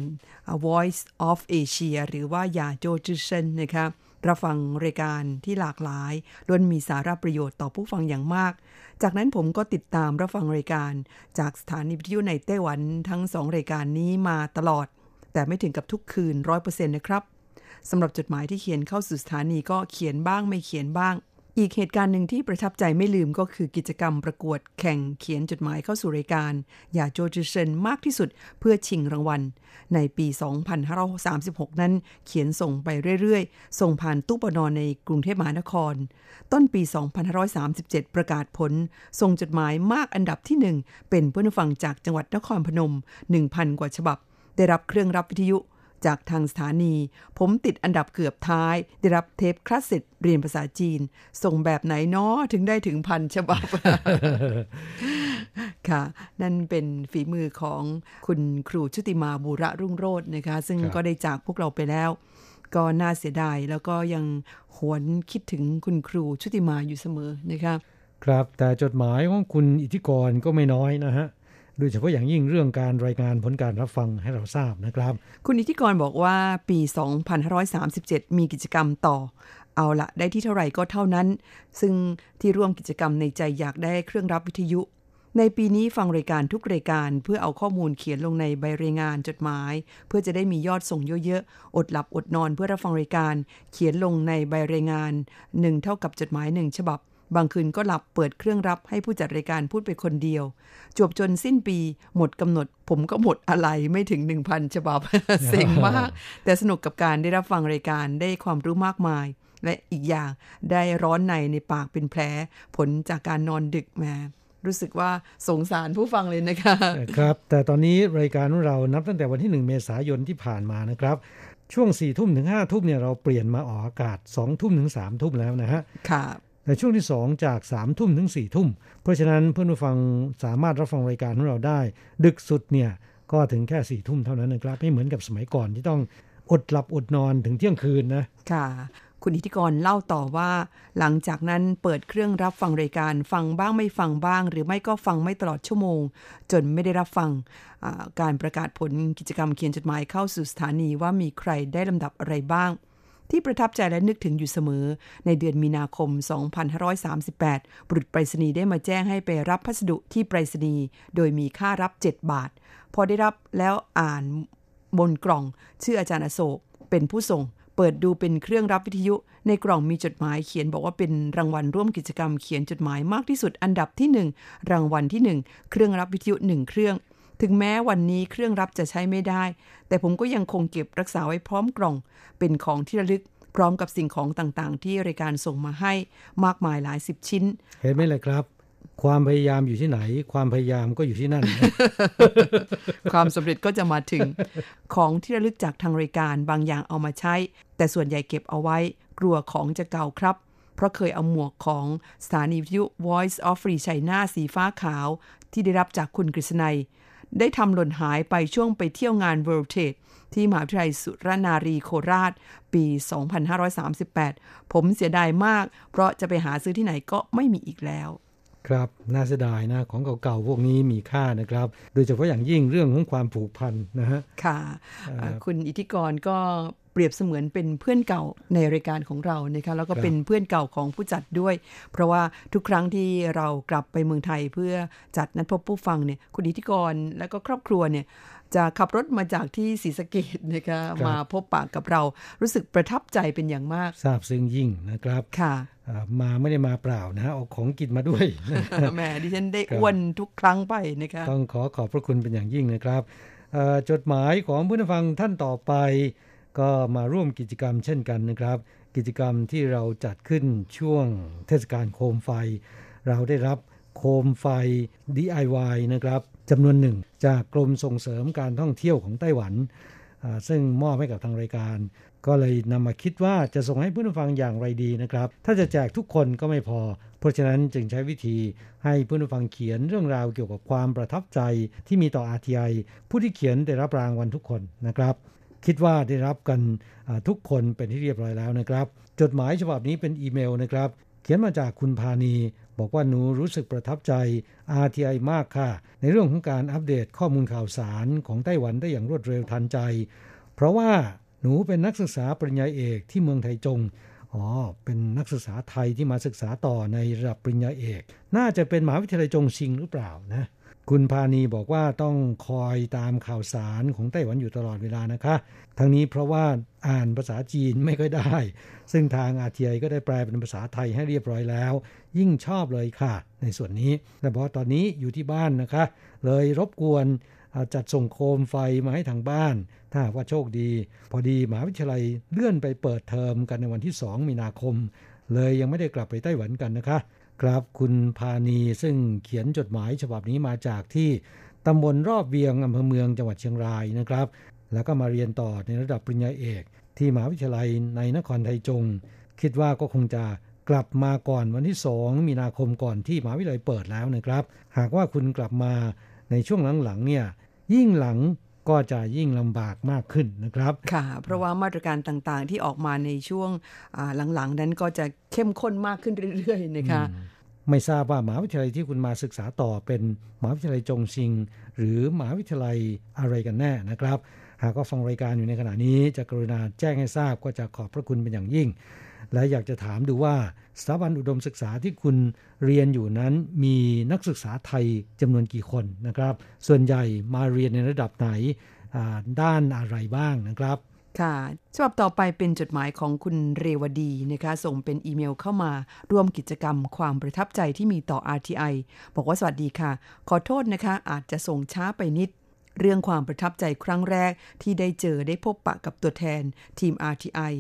Voice of Asia หรือว่ายาโจจิเซนนะครับรับฟังรายการที่หลากหลายล้วนมีสาระประโยชน์ต่อผู้ฟังอย่างมาก จากนั้นผมก็ติดตามรับฟังรายการ จากสถานีวิทยุในไต้หวันทั้งสองรายการนี้มาตลอด แต่ไม่ถึงกับทุกคืนร้อยเปอร์เซ็นต์นะครับ สำหรับจดหมายที่เขียนเข้าสู่สถานีก็เขียนบ้างไม่เขียนบ้าง อีกเหตุการณ์หนึ่งที่ประทับใจไม่ลืมก็คือกิจกรรมประกวดแข่งเขียนจดหมายเข้าสู่รายการ อย่าโจจิเซนมากที่สุดเพื่อชิงรางวัล ในปี 2536 นั้นเขียนส่งไปเรื่อยๆ ส่งผ่านตู้ปนอนในกรุงเทพมหานคร ต้นปี 2537 ประกาศผล ส่งจดหมายมากอันดับที่หนึ่งเป็นเพื่อนฟังจากจังหวัดนครพนม 1,000 กว่าฉบับ ได้รับเครื่องรับวิทยุ จากทางสถานี ผมติดอันดับเกือบท้าย ได้รับเทปคลาสสิกเรียนภาษาจีน ส่งแบบไหนนาะถึงได้ถึงพันฉบับ ค่ะ นั่นเป็นฝีมือของคุณครูชุติมาบุระรุ่งโรจน์นะคะ ซึ่งก็ได้จากพวกเราไปแล้ว ก็น่าเสียดาย แล้วก็ยังหวนคิดถึงคุณครูชุติมาอยู่เสมอนะคะ ครับ แต่จดหมายของคุณอิทธิกรก็ไม่น้อยนะฮะ โดยเฉพาะอย่างยิ่งเรื่องการรายงานผลการรับฟังให้เราทราบนะครับ คุณนิติกรบอกว่าปี 2537 มีกิจกรรมต่อ เอาละได้ที่เท่าไหร่ก็เท่านั้น ซึ่งที่ร่วมกิจกรรมในใจอยากได้เครื่องรับวิทยุ ในปีนี้ฟังรายการทุกรายการเพื่อเอาข้อมูลเขียนลงในใบรายงานจดหมาย เพื่อจะได้มียอดส่งเยอะๆ อดหลับอดนอนเพื่อรับฟังรายการ เขียนลงในใบรายงานหนึ่งเท่ากับจดหมายหนึ่งฉบับ บางคืนก็หลับเปิดเครื่องรับให้ผู้จัดรายการพูดไปคนเดียว จบจนสิ้นปีหมดกำหนด ผมก็หมดอะไรไม่ถึง 1,000 ฉบับ เซ็งมาก แต่สนุกกับการได้รับฟังรายการได้ความรู้มากมาย และอีกอย่างได้ร้อนในในปากเป็นแผล ผลจากการนอนดึกมารู้สึกว่าสงสารผู้ฟังเลยนะคะ ครับ แต่ตอนนี้รายการของเรานับตั้งแต่วันที่ 1 เมษายนที่ผ่านมานะครับ ช่วง4ี่ทุ่มถึง5้าทุ่มเนี่ยเราเปลี่ยนมาออกอากาศ2องทุ่มถึง3ามทุ่มแล้วนะฮะค่ะ ในช่วงที่ 2 จาก3ามทุ่มถึง4ี่ทุ่ม เพราะฉะนั้นเพื่อนผู้ฟังสามารถรับฟังรายการของเราได้ ดึกสุดเนี่ยก็ถึงแค่4ี่ทุ่มเท่านั้นนะครับ ไม่เหมือนกับสมัยก่อนที่ต้องอดหลับอดนอนถึงเที่ยงคืนนะ ค่ะ คุณอิทธิกรเล่าต่อว่า หลังจากนั้นเปิดเครื่องรับฟังรายการฟังบ้างไม่ฟังบ้าง หรือไม่ก็ฟังไม่ตลอดชั่วโมง จนไม่ได้รับฟังการประกาศผลกิจกรรมเขียนจดหมายเข้าสู่สถานีว่ามีใครได้ลำดับอะไรบ้าง ที่ประทับใจและนึกถึงอยู่เสมอ ในเดือนมีนาคม 2538 บุรุษไปรษณีย์ได้มาแจ้งให้ไปรับพัสดุที่ไปรษณีย์โดยมีค่ารับ 7 บาท พอได้รับแล้วอ่านบนกล่อง ชื่ออาจารย์อโศกเป็นผู้ส่งเปิดดูเป็นเครื่องรับวิทยุ ในกล่องมีจดหมายเขียนบอกว่าเป็นรางวัลร่วมกิจกรรมเขียนจดหมายมากที่สุดอันดับที่ 1 รางวัลที่ 1 เครื่องรับวิทยุ 1 เครื่อง ถึงแม้วันนี้เครื่องรับจะใช้ไม่ได้ แต่ผมก็ยังคงเก็บรักษาไว้พร้อมกล่อง เป็นของที่ระลึกพร้อมกับสิ่งของต่างๆ ที่รายการส่งมาให้มากมายหลายสิบชิ้น เห็นไหมเลยครับ ความพยายามอยู่ที่ไหน ความพยายามก็อยู่ที่นั่น ความสำเร็จก็จะมาถึง ของที่ระลึกจากทางรายการบางอย่างเอามาใช้ แต่ส่วนใหญ่เก็บเอาไว้ กลัวของจะเก่าครับเพราะเคยเอาหมวกของสถานีวิทยุ Voice of Free China สีฟ้าขาว ที่ได้รับจากคุณกฤษณัย ได้ทำหล่นหายไปช่วงไปเที่ยวงาน World Trade ที่มหาวิทยาลัยสุรนารีโคราช ปี 2538 ผมเสียดายมาก เพราะจะไปหาซื้อที่ไหนก็ไม่มีอีกแล้ว ครับน่าเสียดายนะ ของเก่าๆพวกนี้มีค่านะครับ โดยเฉพาะอย่างยิ่งเรื่องของความผูกพันนะฮะค่ะ คุณอิทธิกรก็ เปรียบเสมือนเป็นเพื่อนเก่าในรายการของเรานะคะแล้วก็เป็นเพื่อนเก่าของผู้จัดด้วย เพราะว่าทุกครั้งที่เรากลับไปเมืองไทยเพื่อจัดนัดพบผู้ฟังเนี่ยคุณอิทธิกรและก็ครอบครัวเนี่ยจะขับรถมาจากที่ศรีสะเกดนะคะมาพบปากกับเรารู้สึกประทับใจเป็นอย่างมากทราบซึ้งยิ่งนะครับค่ะมาไม่ได้มาเปล่านะเอาของกินมาด้วยแหมดิฉันได้อ้วนทุกครั้งไปนะคะต้องขอขอบพระคุณเป็นอย่างยิ่งนะครับจดหมายของผู้ฟังท่านต่อไป ก็มาร่วมกิจกรรมเช่นกันนะครับ กิจกรรมที่เราจัดขึ้นช่วงเทศกาลโคมไฟ เราได้รับโคมไฟ DIY นะครับจำนวนหนึ่ง จากกรมส่งเสริมการท่องเที่ยวของไต้หวัน ซึ่งมอบให้กับทางรายการ ก็เลยนำมาคิดว่าจะส่งให้ผู้ฟังอย่างไรดีนะครับ ถ้าจะแจกทุกคนก็ไม่พอ เพราะฉะนั้นจึงใช้วิธีให้ผู้ฟังเขียนเรื่องราวเกี่ยวกับความประทับใจที่มีต่อ RTI ผู้ที่เขียนได้รับรางวัลทุกคนนะครับ คิดว่าได้รับกันทุกคนเป็นที่เรียบร้อยแล้วนะครับ จดหมายฉบับนี้เป็นอีเมลนะครับ เขียนมาจากคุณพานีบอกว่าหนูรู้สึกประทับใจ RTI มากค่ะ ในเรื่องของการอัปเดตข้อมูลข่าวสารของไต้หวันได้อย่างรวดเร็วทันใจ เพราะว่าหนูเป็นนักศึกษาปริญญาเอกที่เมืองไทจงอ๋อ เป็นนักศึกษาไทยที่มาศึกษาต่อในระดับปริญญาเอก น่าจะเป็นมหาวิทยาลัยจงชิงหรือเปล่านะ คุณพานีบอกว่าต้องคอยตามข่าวสารของไต้หวันอยู่ตลอดเวลานะคะ ทั้งนี้เพราะว่าอ่านภาษาจีนไม่ค่อยได้ ซึ่งทางอาทีไอก็ได้แปลเป็นภาษาไทยให้เรียบร้อยแล้ว ยิ่งชอบเลยค่ะ ในส่วนนี้ แต่พอตอนนี้อยู่ที่บ้านนะคะ เลยรบกวนจัดส่งโคมไฟมาให้ทางบ้าน ถ้าว่าโชคดี พอดีมหาวิทยาลัยเลื่อนไปเปิดเทอมกันในวันที่ 2 มีนาคม เลยยังไม่ได้กลับไปไต้หวันกันนะคะ ครับคุณพานีซึ่งเขียนจดหมายฉบับนี้มาจากที่ตำบลรอบเวียงอำเภอเมืองจังหวัดเชียงรายนะครับ แล้วก็มาเรียนต่อในระดับปริญญาเอก ที่มหาวิทยาลัยในนครไทจง คิดว่าก็คงจะกลับมาก่อนวันที่2มีนาคมก่อนที่มหาวิทยาลัยเปิดแล้วนะครับ หากว่าคุณกลับมาในช่วงหลังๆเนี่ยยิ่งหลัง ก็จะยิ่งลำบากมากขึ้นนะครับ ค่ะ เพราะว่ามาตรการต่างๆที่ออกมาในช่วงหลังๆ นั้นก็จะเข้มข้นมากขึ้นเรื่อยๆนะคะไม่ทราบว่ามหาวิทยาลัยที่คุณมาศึกษาต่อเป็นมหาวิทยาลัยจงซิง หรือมหาวิทยาลัยอะไรกันแน่นะครับ หากก็ฟังรายการอยู่ในขณะนี้จะกรุณาแจ้งให้ทราบก็จะขอบพระคุณเป็นอย่างยิ่ง และอยากจะถามดูว่าสถาบันอุดมศึกษาที่คุณเรียนอยู่นั้นมีนักศึกษาไทยจำนวนกี่คนนะครับ ส่วนใหญ่มาเรียนในระดับไหนด้านอะไรบ้างนะครับค่ะฉบับต่อไปเป็นจดหมายของคุณเรวดีนะคะส่งเป็นอีเมลเข้ามาร่วมกิจกรรมความประทับใจที่มีต่อ RTI บอกว่าสวัสดีค่ะ ขอโทษนะคะ อาจจะส่งช้าไปนิด เรื่องความประทับใจครั้งแรกที่ได้เจอได้พบปะกับตัวแทนทีม RTI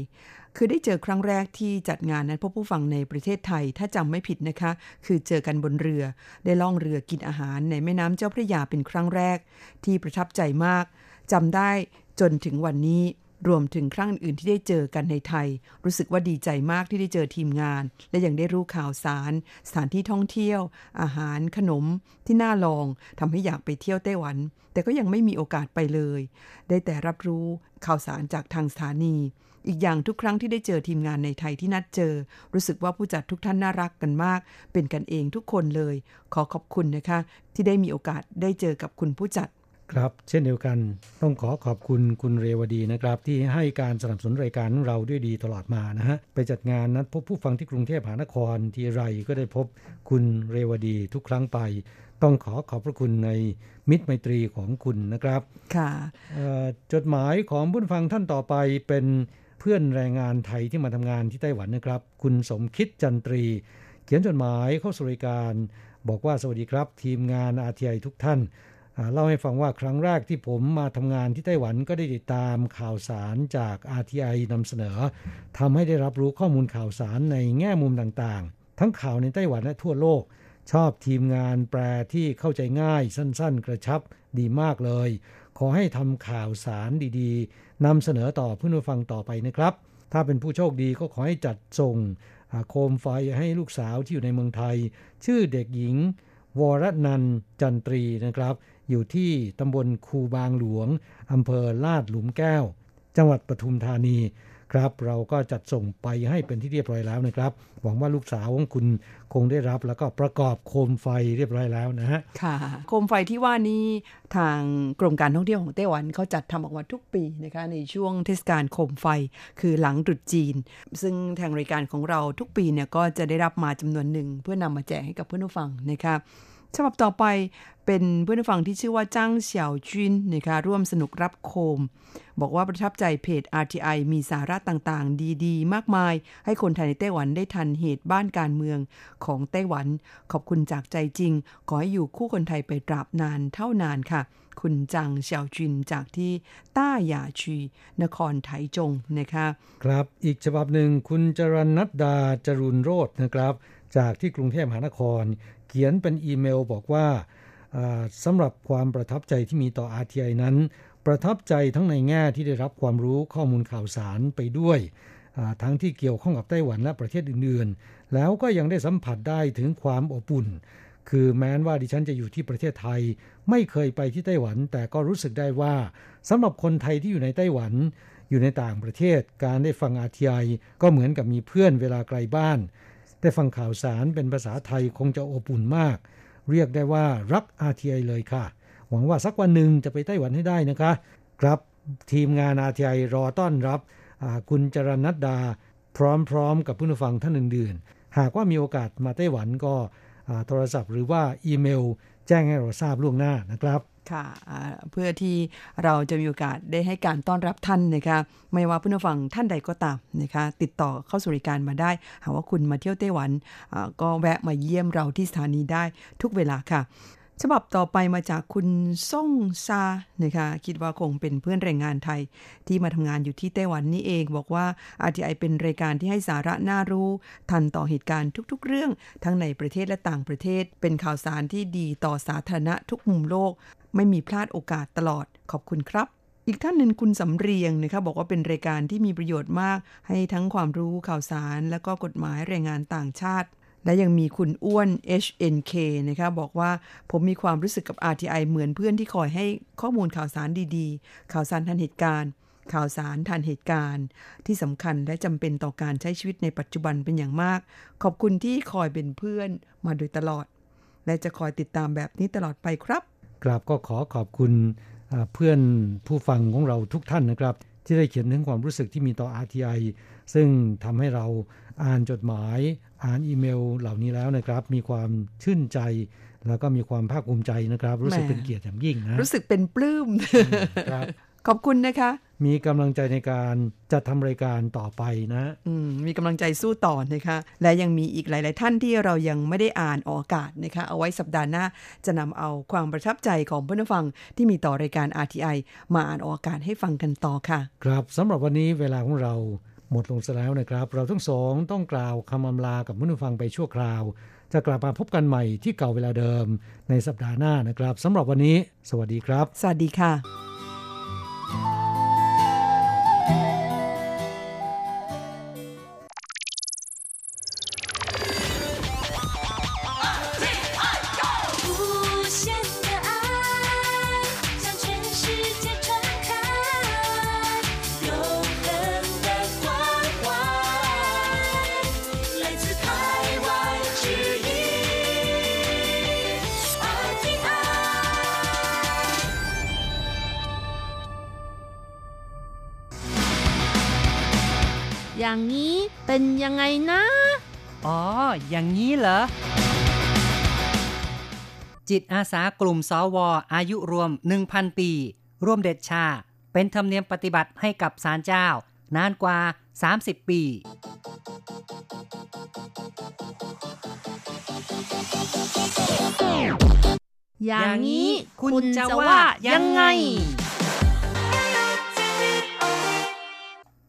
คือได้เจอครั้งแรกที่จัดงานนั้นพบผู้ฟังในประเทศไทยถ้าจำไม่ผิดนะคะ คือเจอกันบนเรือ ได้ล่องเรือกินอาหารในแม่น้ำเจ้าพระยาเป็นครั้งแรก ที่ประทับใจมากจำได้จนถึงวันนี้รวมถึงครั้งอื่นที่ได้เจอกันในไทย รู้สึกว่าดีใจมากที่ได้เจอทีมงาน และยังได้รู้ข่าวสาร สถานที่ท่องเที่ยว อาหารขนมที่น่าลองทำให้อยากไปเที่ยวไต้หวัน แต่ก็ยังไม่มีโอกาสไปเลย ได้แต่รับรู้ข่าวสารจากทางสถานี อีกอย่างทุกครั้งที่ได้เจอทีมงานในไทยที่นัดเจอ รู้สึกว่าผู้จัดทุกท่านน่ารักกันมาก เป็นกันเองทุกคนเลย ขอขอบคุณนะคะ ที่ได้มีโอกาสได้เจอกับคุณผู้จัดครับ เช่นเดียวกันต้องขอขอบคุณคุณเรวดีนะครับ ที่ให้การสนับสนุนรายการเราด้วยดีตลอดมานะฮะไปจัดงานนัดพบผู้ฟังที่กรุงเทพมหานครที่ไรก็ได้พบคุณเรวดีทุกครั้งไป ต้องขอขอบพระคุณในมิตรไมตรีของคุณนะครับ ค่ะจดหมายของผู้ฟังท่านต่อไปเป็น เพื่อนแรงงานไทยที่มาทำงานที่ไต้หวันนะครับ คุณสมคิดจันตรี เขียนจดหมายเข้าสู่รายการ บอกว่าสวัสดีครับ ทีมงานอาทีไอทุกท่านเล่าให้ฟังว่าครั้งแรกที่ผมมาทำงานที่ไต้หวันก็ได้ติดตามข่าวสารจาก RTI นำเสนอทำให้ได้รับรู้ข้อมูลข่าวสารในแง่มุมต่างๆ ทั้งข่าวในไต้หวันและทั่วโลก ชอบทีมงานแปลที่เข้าใจง่ายสั้นๆ กระชับดีมากเลย ขอให้ทำข่าวสารดีๆ นำเสนอต่อเพื่อนผู้ฟังต่อไปนะครับ ถ้าเป็นผู้โชคดีก็ขอให้จัดส่งโคมไฟให้ลูกสาวที่อยู่ในเมืองไทย ชื่อเด็กหญิง วรนันจันตรีนะครับ อยู่ที่ตำบลคูบางหลวงอำเภอลาดหลุมแก้ว จังหวัดปทุมธานี ครับเราก็จัดส่งไปให้เป็นที่เรียบร้อยแล้วนะครับ หวังว่าลูกสาวของคุณคงได้รับแล้วก็ประกอบโคมไฟเรียบร้อยแล้วนะฮะค่ะ โคมไฟที่ว่านี้ทางกรมการท่องเที่ยวของไต้หวันเขาจัดทำออกมาทุกปีนะคะในช่วงเทศกาลโคมไฟคือหลังตรุษจีน ซึ่งทางรายการของเราทุกปีเนี่ยก็จะได้รับมาจำนวนหนึ่งเพื่อนำมาแจกให้กับเพื่อนผู้ฟังนะคะ ฉบับต่อไปเป็นเพื่อนฟังที่ชื่อว่าจ้างเฉียวจุนนะคะร่วมสนุกรับโคม บอกว่าประทับใจเพจ RTI มีสาระต่างๆ ดีๆ มากมาย ให้คนไทยในไต้หวันได้ทันเหตุบ้านการเมืองของไต้หวัน ขอบคุณจากใจจริง ขอให้อยู่คู่คนไทยไปตราบนานเท่านานค่ะ คุณจังเฉียวจุนจากที่ต้าหยาชี นครไทจงนะคะครับอีกฉบับหนึ่งคุณจรณัดดาจรุนโรจนะครับจากที่กรุงเทพมหานคร เขียนเป็นอีเมลบอกว่าสำหรับความประทับใจที่มีต่อ RTI นั้น ประทับใจทั้งในแง่ที่ได้รับความรู้ข้อมูลข่าวสารไปด้วยทั้งที่เกี่ยวข้องกับไต้หวันและประเทศอื่นๆ แล้วก็ยังได้สัมผัสได้ถึงความอบอุ่น คือแม้ว่าดิฉันจะอยู่ที่ประเทศไทย ไม่เคยไปที่ไต้หวัน แต่ก็รู้สึกได้ว่าสำหรับคนไทยที่อยู่ในไต้หวัน อยู่ในต่างประเทศ การได้ฟัง RTI ก็เหมือนกับมีเพื่อนเวลาไกลบ้าน ได้ฟังข่าวสารเป็นภาษาไทยคงจะอบอุ่นมาก เรียกได้ว่ารัก RTI เลยค่ะ หวังว่าสักวันหนึ่งจะไปไต้หวันให้ได้นะคะ ครับทีมงาน RTI รอต้อนรับคุณจรณัดดา พร้อมๆ กับผู้ฟังท่านอื่นๆ หากว่ามีโอกาสมาไต้หวันก็โทรศัพท์หรือว่าอีเมล แจ้งให้เราทราบล่วงหน้านะครับ ค่ะเพื่อที่เราจะมีโอกาสได้ให้การต้อนรับท่านนะคะไม่ว่าผู้นฟังท่านใดก็ตามนะคะติดต่อเข้าสู่รายการมาได้ หากว่าคุณมาเที่ยวไต้หวันก็แวะมาเยี่ยมเราที่สถานีได้ทุกเวลาค่ะ ฉบับต่อไปมาจากคุณซ่งซานะคะคิดว่าคงเป็นเพื่อนแรงงานไทย ที่มาทำงานอยู่ที่ไต้หวันนี่เอง บอกว่า RTI เป็นรายการที่ให้สาระน่ารู้ ทันต่อเหตุการณ์ทุก ๆ เรื่อง ทั้งในประเทศและต่างประเทศ เป็นข่าวสารที่ดีต่อสาธารณะทุกมุมโลก ไม่มีพลาดโอกาสตลอดขอบคุณครับ อีกท่านหนึ่งคุณสำเรียงนะคะบอกว่าเป็นรายการที่มีประโยชน์มาก ให้ทั้งความรู้ข่าวสาร และก็กฎหมายแรงงานต่างชาติ และยังมีคุณอ้วน HNK นะคะบอกว่าผมมีความรู้สึกกับ RTI เหมือนเพื่อนที่คอยให้ข้อมูลข่าวสารดีๆ ข่าวสารทันเหตุการณ์ข่าวสารทันเหตุการณ์ ที่สำคัญและจำเป็นต่อการใช้ชีวิตในปัจจุบันเป็นอย่างมาก ขอบคุณที่คอยเป็นเพื่อนมาโดยตลอด และจะคอยติดตามแบบนี้ตลอดไปครับ กราบก็ขอขอบคุณเพื่อนผู้ฟังของเราทุกท่านนะครับ ที่ได้เขียนถึงความรู้สึกที่มีต่อ RTI ซึ่งทำให้เราอ่านจดหมาย อ่านอีเมลเหล่านี้แล้วนะครับ มีความชื่นใจแล้วก็มีความภาคภูมิใจนะครับ รู้สึกเป็นเกียรติอย่างยิ่งนะรู้สึกเป็นปลื้มครับขอบคุณนะคะ มีกำลังใจในการจะทำรายการต่อไปนะมีกำลังใจสู้ต่อนะคะ และยังมีอีกหลาย ๆ ท่านที่เรายังไม่ได้อ่านออกอากาศนะคะ เอาไว้สัปดาห์หน้า จะนำเอาความประทับใจของเพื่อนฟังที่มีต่อรายการ RTI มาอ่านออกอากาศให้ฟังกันต่อค่ะ ครับสำหรับวันนี้เวลาของเราหมดลงซะแล้วนะครับ เราทั้งสองต้องกล่าวคำอำลากับผู้ฟังไปชั่วคราว จะกลับมาพบกันใหม่ที่เก่าเวลาเดิม ในสัปดาห์หน้านะครับสำหรับวันนี้ สวัสดีครับ สวัสดีค่ะ อย่างนี้เป็นยังไงนะ อ๋อ อย่างนี้เหรอ จิตอาสากลุ่มสวอายุรวม 1,000 ปี ร่วมเด็ดชา เป็นธรรมเนียมปฏิบัติให้กับศาลเจ้า นานกว่า 30 ปีอย่างนี้คุณจะว่ายังไง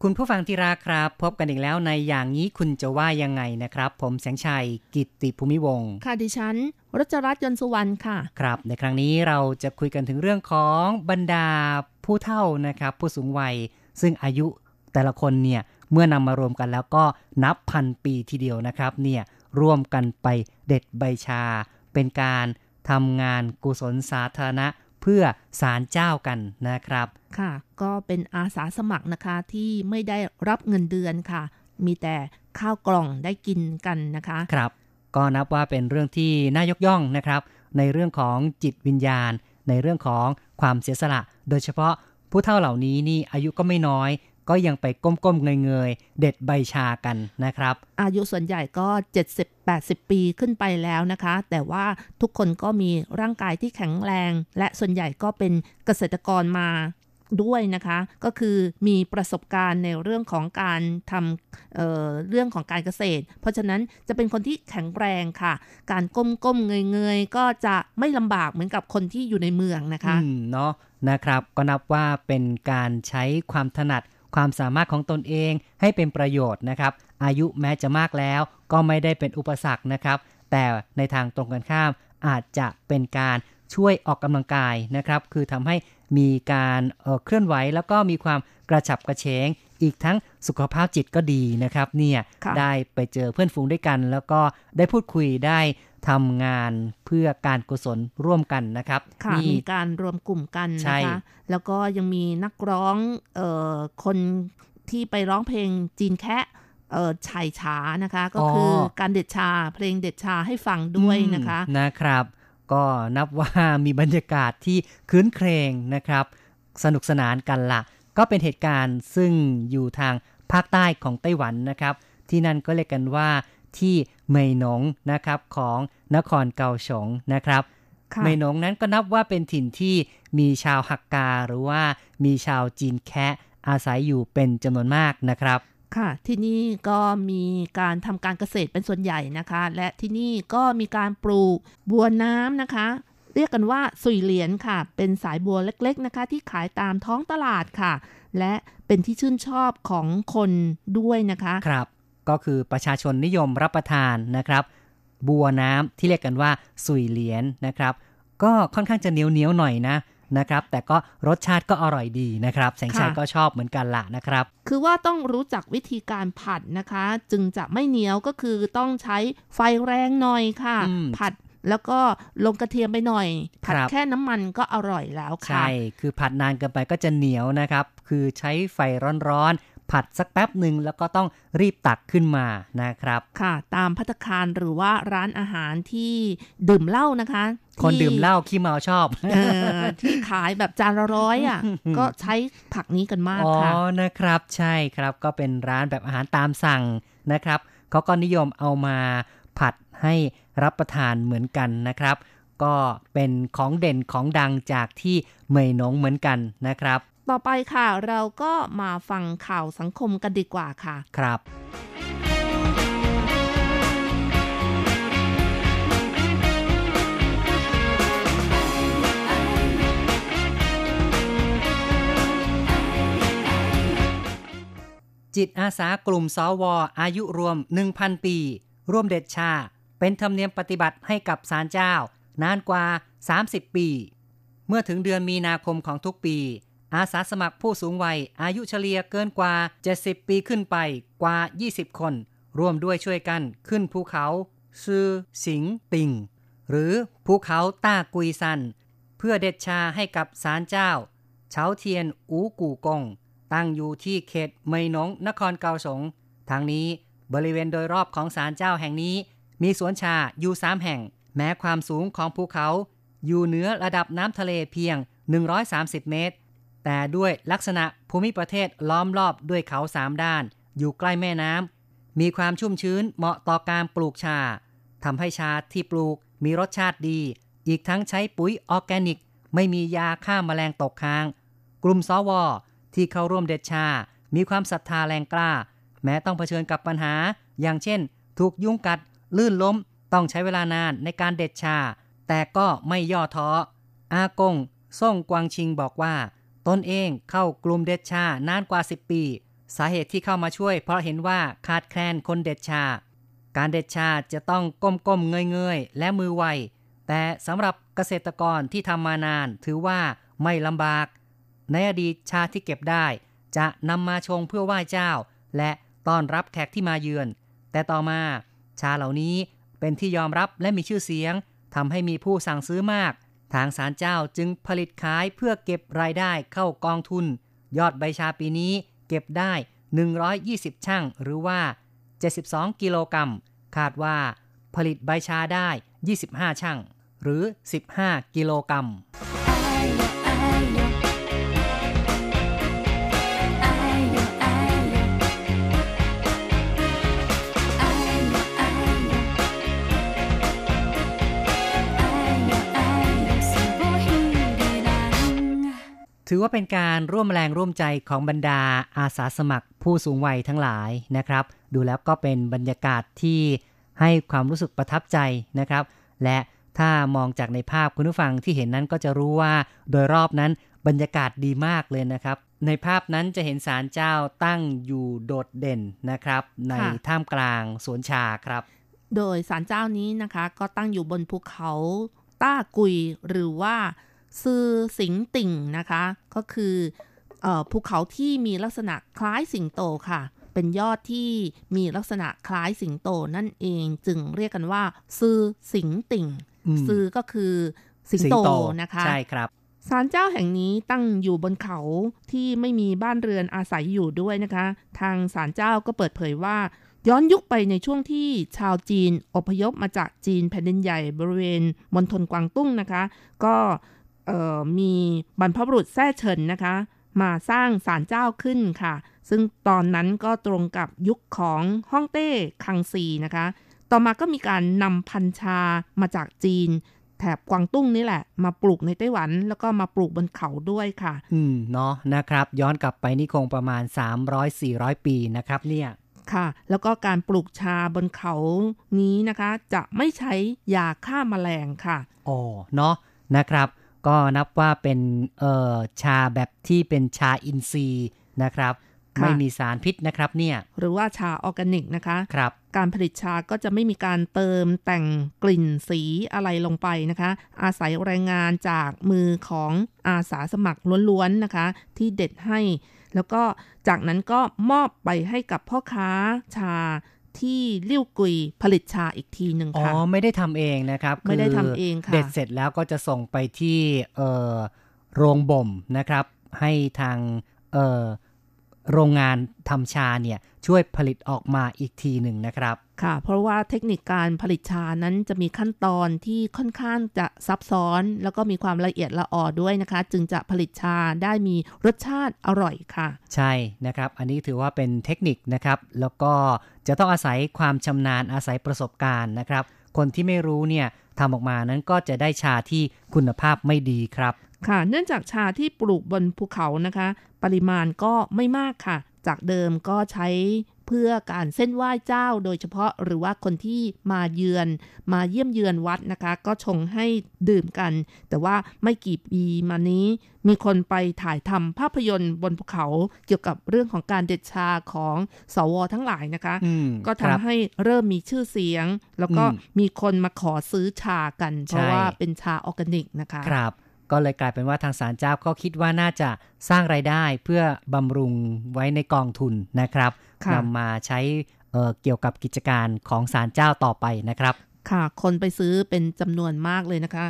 คุณผู้ฟังที่รักครับ พบกันอีกแล้วในอย่างนี้คุณจะว่ายังไงนะครับ ผมแสงชัยกิตติภูมิวงค่ะดิฉันรัชรัตน์ยนสุวรรณค่ะ ครับ ในครั้งนี้เราจะคุยกันถึงเรื่องของบรรดาผู้เฒ่านะครับ ผู้สูงวัย ซึ่งอายุแต่ละคนเนี่ยเมื่อนำมารวมกันแล้วก็นับพันปีทีเดียวนะครับเนี่ยร่วมกันไปเด็ดใบชา เป็นการทำงานกุศลสาธารณะ เพื่อสารเจ้ากันนะครับ ค่ะ ก็เป็นอาสาสมัครนะคะที่ไม่ได้รับเงินเดือนค่ะ มีแต่ข้าวกล่องได้กินกันนะคะ ครับ ก็นับว่าเป็นเรื่องที่น่ายกย่องนะครับ ในเรื่องของจิตวิญญาณ ในเรื่องของความเสียสละ โดยเฉพาะผู้เฒ่าเหล่านี้นี่อายุก็ไม่น้อย ก็ยังไปก้มๆเงยๆ เด็ดใบชากันนะครับ อายุส่วนใหญ่ก็ 70-80 ปีขึ้นไปแล้วนะคะ แต่ว่าทุกคนก็มีร่างกายที่แข็งแรง และส่วนใหญ่ก็เป็นเกษตรกรมาด้วยนะคะ ก็คือมีประสบการณ์ในเรื่องของการทำเเรื่องของการเกษตร เพราะฉะนั้นจะเป็นคนที่แข็งแรงค่ะ การก้มๆเงยๆ ก็จะไม่ลำบากเหมือนกับคนที่อยู่ในเมืองนะคะเนาะนะครับก็นับว่าเป็นการใช้ความถนัด ความสามารถของตนเองให้เป็นประโยชน์นะครับ อายุแม้จะมากแล้วก็ไม่ได้เป็นอุปสรรคนะครับ แต่ในทางตรงกันข้ามอาจจะเป็นการช่วยออกกำลังกายนะครับ คือทำให้มีการเเคลื่อนไหวแล้วก็มีความกระฉับกระเฉง อีกทั้งสุขภาพจิตก็ดีนะครับ เนี่ยได้ไปเจอเพื่อนฝูงด้วยกัน แล้วก็ได้พูดคุยได้ ทำงานเพื่อการกุศลร่วมกันนะครับมีการรวมกลุ่มกันนะคะแล้วก็ยังมีนักร้องออคนที่ไปร้องเพลงจีนแคะเออชัยช้านะคะ ก็คือการเด็ดชาเพลงเด็ดชาให้ฟังด้วยนะคะนะครับ ก็นับว่ามีบรรยากาศที่คืนเครงนะครับ สนุกสนานกันละก็เป็นเหตุการณ์ซึ่งอยู่ทางภาคใต้ของไต้หวันนะครับ ที่นั่นก็เรียกกันว่าที่ เมยหนงนะครับของนครเกาสงนะครับเมยหนงนั้นก็นับว่าเป็นถิ่นที่มีชาวฮักกาหรือว่ามีชาวจีนแคะอาศัยอยู่เป็นจำนวนมากนะครับค่ะที่นี่ก็มีการทำการเกษตรเป็นส่วนใหญ่นะคะ และที่นี่ก็มีการปลูกบัวน้ำนะคะ เรียกกันว่าสุยเหรียญค่ะ เป็นสายบัวเล็กๆนะคะ ที่ขายตามท้องตลาดค่ะ และเป็นที่ชื่นชอบของคนด้วยนะคะครับ ก็คือประชาชนนิยมรับประทานนะครับ บัวน้ำที่เรียกกันว่าสุยเหลียนนะครับ ก็ค่อนข้างจะเหนียวเหนียวหน่อยนะนะครับ แต่ก็รสชาติก็อร่อยดีนะครับ แสงชัยก็ชอบเหมือนกันละนะครับ คือว่าต้องรู้จักวิธีการผัดนะคะ จึงจะไม่เหนียวก็คือต้องใช้ไฟแรงหน่อยค่ะ ผัดแล้วก็ลงกระเทียมไปหน่อย ผัดแค่น้ำมันก็อร่อยแล้วค่ะ ใช่ คือผัดนานเกินไปก็จะเหนียวนะครับ คือใช้ไฟร้อน ผัดสักแป๊บหนึ่งแล้วก็ต้องรีบตักขึ้นมานะครับ ค่ะ ตามพัตคารหรือว่าร้านอาหารที่ดื่มเหล้านะคะ คนดื่มเหล้าขี้เมาชอบออที่ขายแบบจานละร้อยอะ ก็ใช้ผักนี้กันมากค่ะ อ๋อ นะครับ ใช่ครับ ก็เป็นร้านแบบอาหารตามสั่งนะครับเขาก็นิยมเอามาผัดให้รับประทานเหมือนกันนะครับ ก็เป็นของเด่นของดังจากที่เมยนงเหมือนกันนะครับ ต่อไปค่ะ เราก็มาฟังข่าวสังคมกันดีกว่าค่ะ ครับ จิตอาสากลุ่มสวอายุรวม 1,000 ปี ร่วมเด็ดชา เป็นธรรมเนียมปฏิบัติให้กับศาลเจ้า นานกว่า 30 ปี เมื่อถึงเดือนมีนาคมของทุกปี อาสาสมัครผู้สูงวัย อายุเฉลี่ยเกินกว่า 70 ปีขึ้นไปกว่า 20 คน ร่วมด้วยช่วยกันขึ้นภูเขาซือสิงติง หรือภูเขาต้ากุยซัน เพื่อเด็ดชาให้กับศาลเจ้าเฉาเทียนอูกูกง ตั้งอยู่ที่เขตเมยนงนครเกาสงทางนี้บริเวณโดยรอบของศาลเจ้าแห่งนี้ มีสวนชาอยู่สามแห่ง แม้ความสูงของภูเขา อยู่เหนือระดับน้ำทะเลเพียง 130 เมตร แต่ด้วยลักษณะภูมิประเทศล้อมรอบด้วยเขาสามด้าน อยู่ใกล้แม่น้ำมีความชุ่มชื้นเหมาะต่อการปลูกชาทำให้ชาที่ปลูกมีรสชาติดี อีกทั้งใช้ปุ๋ยออร์แกนิก ไม่มียาฆ่ามาแมลงตกค้าง กลุ่มสว. ที่เข้าร่วมเด็ดชา มีความศรัทธาแรงกล้า แม้ต้องเผชิญกับปัญหา อย่างเช่น ถูกยุงกัด ลื่นล้ม ต้องใช้เวลานานในการเด็ดชา แต่ก็ไม่ย่อท้อ อากง ส่งกวางชิงบอกว่า ตนเองเข้ากลุ่มเด็ดชานานกว่า 10 ปี สาเหตุที่เข้ามาช่วย เพราะเห็นว่าขาดแคลนคนเด็ดชา การเด็ดชาจะต้องก้มๆเงยๆและมือไว แต่สำหรับเกษตรกรที่ทำมานานถือว่าไม่ลำบาก ในอดีตชาที่เก็บได้ จะนำมาชงเพื่อไหว้เจ้า และต้อนรับแขกที่มาเยือน แต่ต่อมา ชาเหล่านี้เป็นที่ยอมรับและมีชื่อเสียงทำให้มีผู้สั่งซื้อมาก ทางศาลเจ้าจึงผลิตขายเพื่อเก็บรายได้เข้ากองทุน ยอดใบชาปีนี้เก็บได้ 120 ช่างหรือว่า 72 กิโลกรัมคาดว่าผลิตใบชาได้ 25 ช่างหรือ 15 กิโลกรัม ถือว่าเป็นการร่วมแรงร่วมใจของบรรดาอาสาสมัครผู้สูงวัยทั้งหลายนะครับ ดูแล้วก็เป็นบรรยากาศที่ให้ความรู้สึกประทับใจนะครับ และถ้ามองจากในภาพคุณผู้ฟังที่เห็นนั้นก็จะรู้ว่าโดยรอบนั้นบรรยากาศดีมากเลยนะครับ ในภาพนั้นจะเห็นศาลเจ้าตั้งอยู่โดดเด่นนะครับ ในท่ามกลางสวนชาครับ โดยศาลเจ้านี้นะคะ ก็ตั้งอยู่บนภูเขาต้ากุยหรือว่า ซือสิงติ่งนะคะ ก็คือเออภูเขาที่มีลักษณะคล้ายสิงโตค่ะ เป็นยอดที่มีลักษณะคล้ายสิงโตนั่นเองจึงเรียกกันว่าซือสิงติ่งอืมซือก็คือสิงโตนะคะใช่ครับศาลเจ้าแห่งนี้ตั้งอยู่บนเขาที่ไม่มีบ้านเรือนอาศัยอยู่ด้วยนะคะ ทางศาลเจ้าก็เปิดเผยว่า ย้อนยุคไปในช่วงที่ชาวจีนอพยพมาจากจีนแผ่นดินใหญ่บริเวณมณฑลกวางตุ้งนะคะ ก็เอ่อ มีบรรพบุรุษแท้เฉินนะคะ มาสร้างศาลเจ้าขึ้นค่ะ ซึ่งตอนนั้นก็ตรงกับยุคของฮ่องเต้คังซีนะคะ ต่อมาก็มีการนำพันธุ์ชามาจากจีน แถบกวางตุ้งนี่แหละ มาปลูกในไต้หวัน แล้วก็มาปลูกบนเขาด้วยค่ะ อืมเนาะนะครับ ย้อนกลับไปนี่คงประมาณ 300-400 ปีนะครับเนี่ยค่ะแล้วก็การปลูกชาบนเขานี้นะคะ จะไม่ใช้ยาฆ่าแมลงค่ะอ๋อเนาะนะครับ ก็นับว่าเป็นเอ่อชาแบบที่เป็นชาอินทรีย์นะครับค่ะไม่มีสารพิษนะครับเนี่ย หรือว่าชาออร์แกนิกนะคะครับ การผลิตชาก็จะไม่มีการเติมแต่งกลิ่นสีอะไรลงไปนะคะ อาศัยแรงงานจากมือของอาสาสมัครล้วนๆนะคะ ที่เด็ดให้ แล้วก็จากนั้นก็มอบไปให้กับพ่อค้าชา ที่เลี้ยวกุยผลิตชาอีกทีหนึ่งอ๋อค่ะไม่ได้ทำเองนะครับ ไม่ได้คืทำเองค่ะ เด็ดเสร็จแล้วก็จะส่งไปที่เอ่อโรงบ่มนะครับ ให้ทางเอ่อโรงงานทำชาเนี่ย ช่วยผลิตออกมาอีกทีหนึ่งนะครับ ค่ะ เพราะว่าเทคนิคการผลิตชานั้นจะมีขั้นตอนที่ค่อนข้างจะซับซ้อน แล้วก็มีความละเอียดละออด้วยนะคะ จึงจะผลิตชาได้มีรสชาติอร่อยค่ะ ใช่นะครับ อันนี้ถือว่าเป็นเทคนิคนะครับ แล้วก็จะต้องอาศัยความชำนาญอาศัยประสบการณ์นะครับ คนที่ไม่รู้เนี่ยทำออกมานั้นก็จะได้ชาที่คุณภาพไม่ดีครับค่ะ เนื่องจากชาที่ปลูกบนภูเขานะคะ ปริมาณก็ไม่มากค่ะจากเดิมก็ใช้เพื่อการเส้นไหว้เจ้าโดยเฉพาะหรือว่าคนที่มาเยือน มาเยี่ยมเยือนวัดนะคะ ก็ชงให้ดื่มกัน แต่ว่าไม่กี่ปีมานี้ มีคนไปถ่ายทำภาพยนตร์บนภูเขาเกี่ยวกับเรื่องของการเด็ดชาของสวทั้งหลายนะคะอืมก็ครัทำบให้เริ่มมีชื่อเสียง แล้วก็อืมมีคนมาขอซื้อชากัน เพราะใช่ว่าเป็นชาออร์แกนิกนะคะครับ ก็เลยกลายเป็นว่าทางศาลเจ้าก็คิดว่าน่าจะสร้างไรายได้เพื่อบำรุงไว้ในกองทุนนะครับค่ะนำมาใช้เอ่อเกี่ยวกับกิจการของศาลเจ้าต่อไปนะครับ ค่ะ คนไปซื้อเป็นจำนวนมากเลยนะคะ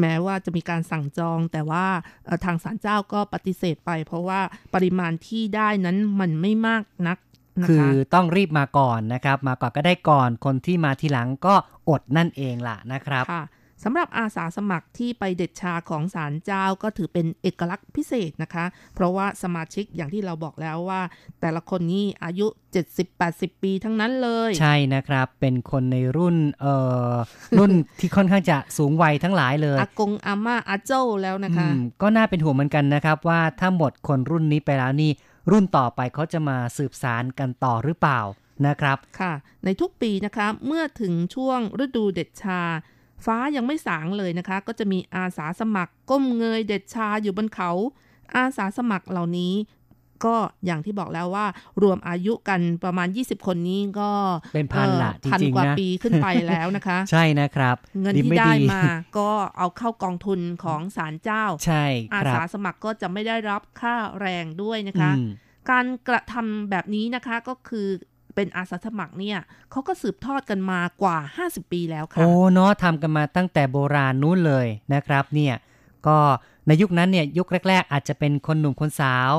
แม้ว่าจะมีการสั่งจอง แต่ว่าเอ่อทางศาลเจ้าก็ปฏิเสธไป เพราะว่าปริมาณที่ได้นั้นมันไม่มากนักนะคือคะต้องรีบมาก่อนนะครับ มาก่อนก็ได้ก่อนคนที่มาทีหลังก็อดนั่นเองล่ะนะครับค่ะ สำหรับอาสาสมัครที่ไปเด็ดชาของศาลเจ้าก็ถือเป็นเอกลักษณ์พิเศษนะคะ เพราะว่าสมาชิกอย่างที่เราบอกแล้วว่า แต่ละคนนี้อายุ 70-80 ปีทั้งนั้นเลย ใช่นะครับ เป็นคนในรุ่นเอ่อรุ่นที่ค่อนข้างจะสูงวัยทั้งหลายเลยอากงอาม่าอาเจ้าแล้วนะคะอืมก็น่าเป็นห่วงเหมือนกันนะครับว่าถ้าหมดคนรุ่นนี้ไปแล้วนี่ รุ่นต่อไปเขาจะมาสืบสารกันต่อหรือเปล่านะครับ ค่ะ ในทุกปีนะคะ เมื่อถึงช่วงฤดูเด็ดชา ฟ้ายังไม่สางเลยนะคะ ก็จะมีอาสาสมัคร ก้มเงยเด็ดชาอยู่บนเขา อาสาสมัครเหล่านี้ ก็อย่างที่บอกแล้วว่า รวมอายุกันประมาณ 20 คนนี้ก็เป็นพันละเอ่อพันจริงๆกว่านะปีขึ้นไปแล้วนะคะ ใช่นะครับ เงินดีที่ไม่ได้ดีมา ก็เอาเข้ากองทุนของศาลเจ้า ใช่อาครัสาบสมัครก็จะไม่ได้รับค่าแรงด้วยนะคะอืมการกระทำแบบนี้นะคะก็คือ เป็นอาสาสมัครเนี่ยเขาก็สืบทอดกันมากว่า 50 ปีแล้วค่ะ โอ้เนาะทำกันมาตั้งแต่โบราณนู้นเลยนะครับเนี่ยก็ในยุคนั้นเนี่ยยุคแรก ๆ อาจจะเป็นคนหนุ่มคนสาว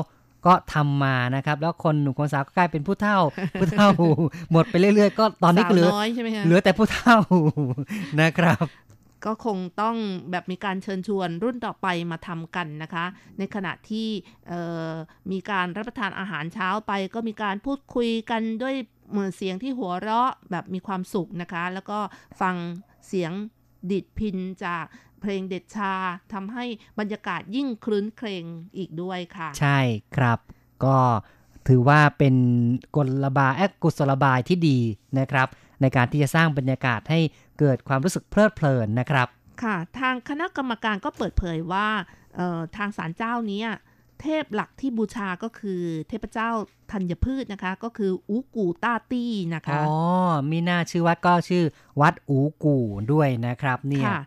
ก็ทำมานะครับ แล้วคนหนุ่มคนสาวก็กลายเป็นผู้เฒ่า ผู้เฒ่าหมดไปเรื่อยๆ ก็ตอนนี้ก็เหลือสาวน้อยใช่ไหมคะเหลือแต่ผู้เฒ่านะครับ ก็คงต้องแบบมีการเชิญชวนรุ่นต่อไปมาทำกันนะคะ ในขณะที่มีการรับประทานอาหารเช้าไป ก็มีการพูดคุยกันด้วยเหมือนเสียงที่หัวเราะแบบมีความสุขนะคะ แล้วก็ฟังเสียงดิดพินจากเพลงเด็ดชาทำให้บรรยากาศยิ่งคลื้นเครงอีกด้วยค่ะ ใช่ครับ ก็ถือว่าเป็นกลบาแอกกุศลบายที่ดีนะครับ ในการที่จะสร้างบรรยากาศให้ เกิดความรู้สึกเพลิดเพลินนะครับ ค่ะ ทางคณะกรรมการก็เปิดเผยว่าเอ่อทางศาลเจ้าเนี้ยเทพหลักที่บูชาก็คือเทพเจ้าธัญพืชนะคะ ก็คืออูกูต้าตี้นะคะอ๋อมีหน้าชื่อวัดก็ชื่อวัดอูกู่ด้วยนะครับเนี่ยค่ะ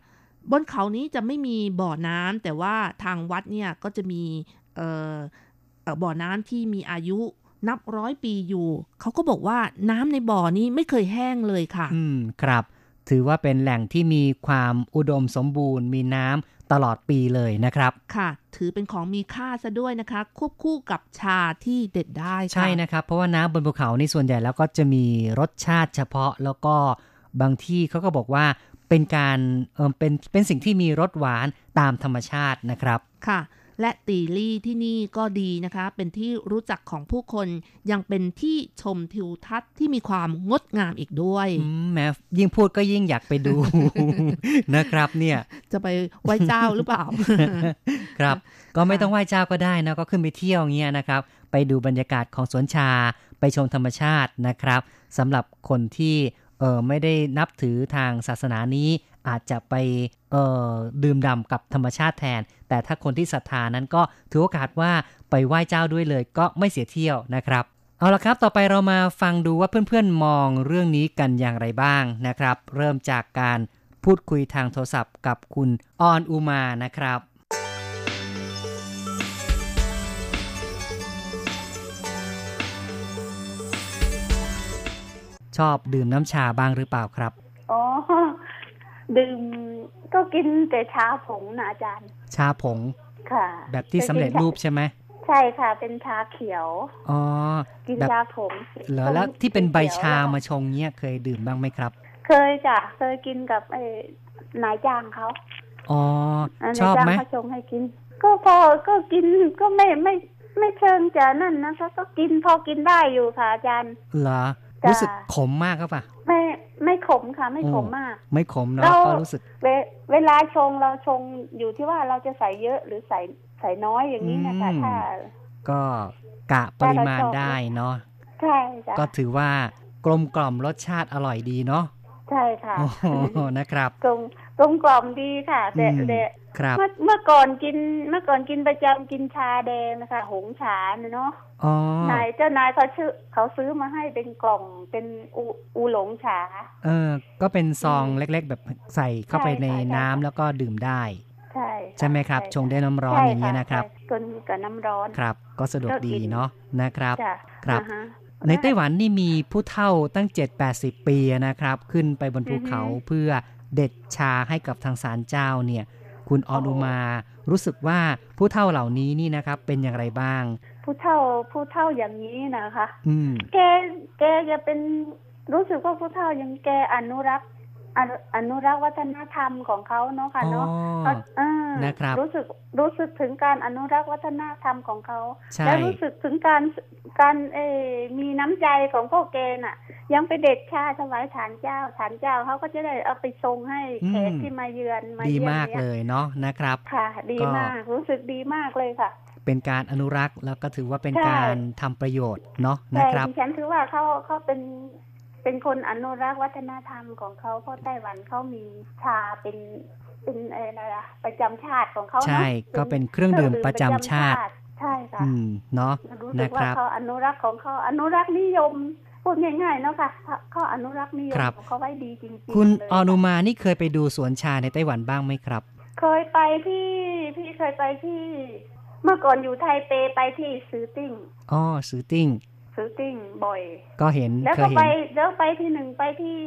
บนเขานี้จะไม่มีบ่อน้ำแต่ว่าทางวัดเนี่ยก็จะมีเอ่อเอ่อบ่อน้ำที่มีอายุนับร้อยปีอยู่ เขาก็บอกว่าน้ำในบ่อนี้ไม่เคยแห้งเลยค่ะ อืมครับ ถือว่าเป็นแหล่งที่มีความอุดมสมบูรณ์ มีน้ำตลอดปีเลยนะครับ ค่ะ ถือเป็นของมีค่าซะด้วยนะคะ ควบคู่กับชาที่เด็ดได้ค่ะใช่นะครับ เพราะว่าน้ำบนภูเขานี่ส่วนใหญ่แล้วก็จะมีรสชาติเฉพาะแล้วก็บางที่เขาก็บอกว่าเป็นการเออเป็นเป็นสิ่งที่มีรสหวานตามธรรมชาตินะครับค่ะ และตีลี่ที่นี่ก็ดีนะคะ เป็นที่รู้จักของผู้คนยังเป็นที่ชมทิวทัศน์ที่มีความงดงามอีกด้วยอืมแม้ยิ่งพูดก็ยิ่งอยากไปดู นะครับเนี่ย จะไปไหว้เจ้าหรือเปล่า ครับ ก็ไม่ต้องไหว้เจ้าก็ได้นะก็ขึ้นไปเที่ยวเงี้ยนะครับ ไปดูบรรยากาศของสวนชา ไปชมธรรมชาตินะครับสำหรับคนที่เออไม่ได้นับถือทางศาสนานี้ อาจจะไปเออดื่มด่ำกับธรรมชาติแทน แต่ถ้าคนที่ศรัทธานั้นก็ถือโอกาสว่าไปไหว้เจ้าด้วยเลยก็ไม่เสียเที่ยวนะครับเอาละครับ ต่อไปเรามาฟังดูว่าเพื่อนๆมองเรื่องนี้กันอย่างไรบ้างนะครับ เริ่มจากการพูดคุยทางโทรศัพท์กับคุณออนอุมานะครับ ชอบดื่มน้ำชาบ้างหรือเปล่าครับ อ๋อ ดื่มก็กินแต่ชาผงนะอาจารย์ ชาผง ค่ะ แบบที่สำเร็จรูปใช่ไหมใช่ค่ะ เป็นชาเขียว อ๋อ กินแบบชาผงเหรอผงแล้วที่เป็นใบชาขียวมาชงเนี้ยเคยดื่มบ้างไหมครับ เคยจ้ะเคยกินกับไอ้นายจ้างเขาอ๋ออ่านายชอบจ้างไหมเขาชงให้กิน ก็พอก็กินก็ไม่ไม่ไม่เชิงจะนั่นนะคะก็กินพอกินได้อยู่ค่ะอาจารย์ เหรอจ้ะ รู้สึกขมมากครับป่ะไม่ไม่ขมค่ะ ไม่ขมโอ้มาก ไม่ขมเนาะเราก็รู้สึกเวเวลาชงเราชงอยู่ที่ว่าเราจะใส่เยอะหรือใส่ใส่น้อยอย่างนี้นะคะอืมถ้าก็กะปริมาณได้เนาะใช่จ้ะก็ถือว่ากลมกล่อมรสชาติอร่อยดีเนาะใช่ค่ะโอ้โหนะครับกลม กลมกล่อมดีค่ะ แต่อืม แต่ครับเมื่อเมื่อก่อนกินเมื่อก่อนกินประจำกินชาแดงนะคะ หงฉาเนาะอ๋อนายเจ้านายเขาชื่อเขาซื้อมาให้เป็นกล่องเป็นอูอูหลงฉาเออ ก็เป็นซองอืมเล็ก ๆ แบบใส่เข้าไปใช่ในค่ะใช่น้ำค่ะแล้วก็ดื่มได้ ใช่ะใช่ไหมครับ ชงด้วยน้ำร้อนใช่อย่างเงี้ยนะครับ ใช่คนกับน้ำร้อน ครับ ก็สะดวกก็ดีกินเนาะนะครับ จ้ะครับ อ่าฮะ ในไต้หวันนี่มีผู้เฒ่าตั้ง 7-80 ปีนะครับ ขึ้นไปบนภูเขาอือฮึเพื่อเด็ดชาให้กับทางศาลเจ้าเนี่ย คุณออนุมารู้สึกว่าผู้เฒ่าเหล่านี้นี่นะครับ เป็นอย่างไรบ้าง ผู้เฒ่าผู้เฒ่าอย่างนี้นะคะ อืมแกแกจะเป็นรู้สึกว่าผู้เฒ่ายังแกอนุรักษ์ อนุอนุรักษ์วัฒนธรรมของเขาเนาะค่ะอ๋อเนาะเออนะครับรู้สึกรู้สึกถึงการอนุรักษ์วัฒนธรรมของเขาใช่และรู้สึกถึงการการเออมีน้ำใจของพวกแกน่ะ ยังไปเด็ดชาถวายฐานเจ้าฐานเจ้าเขาก็จะได้เอาไปทรงให้แขกที่มาเยือนมาดีเยี่ยมมากนี่เลยเนาะนะครับ ค่ะ ดีก็มากรู้สึกดีมากเลยค่ะเป็นการอนุรักษ์แล้วก็ถือว่าเป็นใช่การทำประโยชน์เนาะนะแต่ครับดิฉันถือว่าเขาเขาเป็น เป็นคนอนุรักษ์วัฒนธรรมของเขาเพราะไต้หวันเขามีชาเป็นเป็นอะไรนะประจำชาติของเขาเนอะใช่ก็เป็นเครื่องดื่มประจำชาติ ใช่ค่ะอืมเนาะรู้สึนะกคว่ารับเขาอนุรักษ์ของเขาอนุรักษ์นิยมพูดง่ายๆเนาะค่ะเขาอนุรักษ์นิยมครับของเขาไว้ดีจริงๆคุณเลยออนุมานี่เคยไปดูสวนชาในไต้หวันบ้างไหมครับ เคยไปที่พี่เคยไปที่ เมื่อก่อนอยู่ไทเปไปที่ซื้อติ้งอ๋อซื้อติ้ง ซื้อติ้งบ่อย ก็เห็นแล้วเคก็ยไปเห็นแล้วไปที่หนึ่งไปที่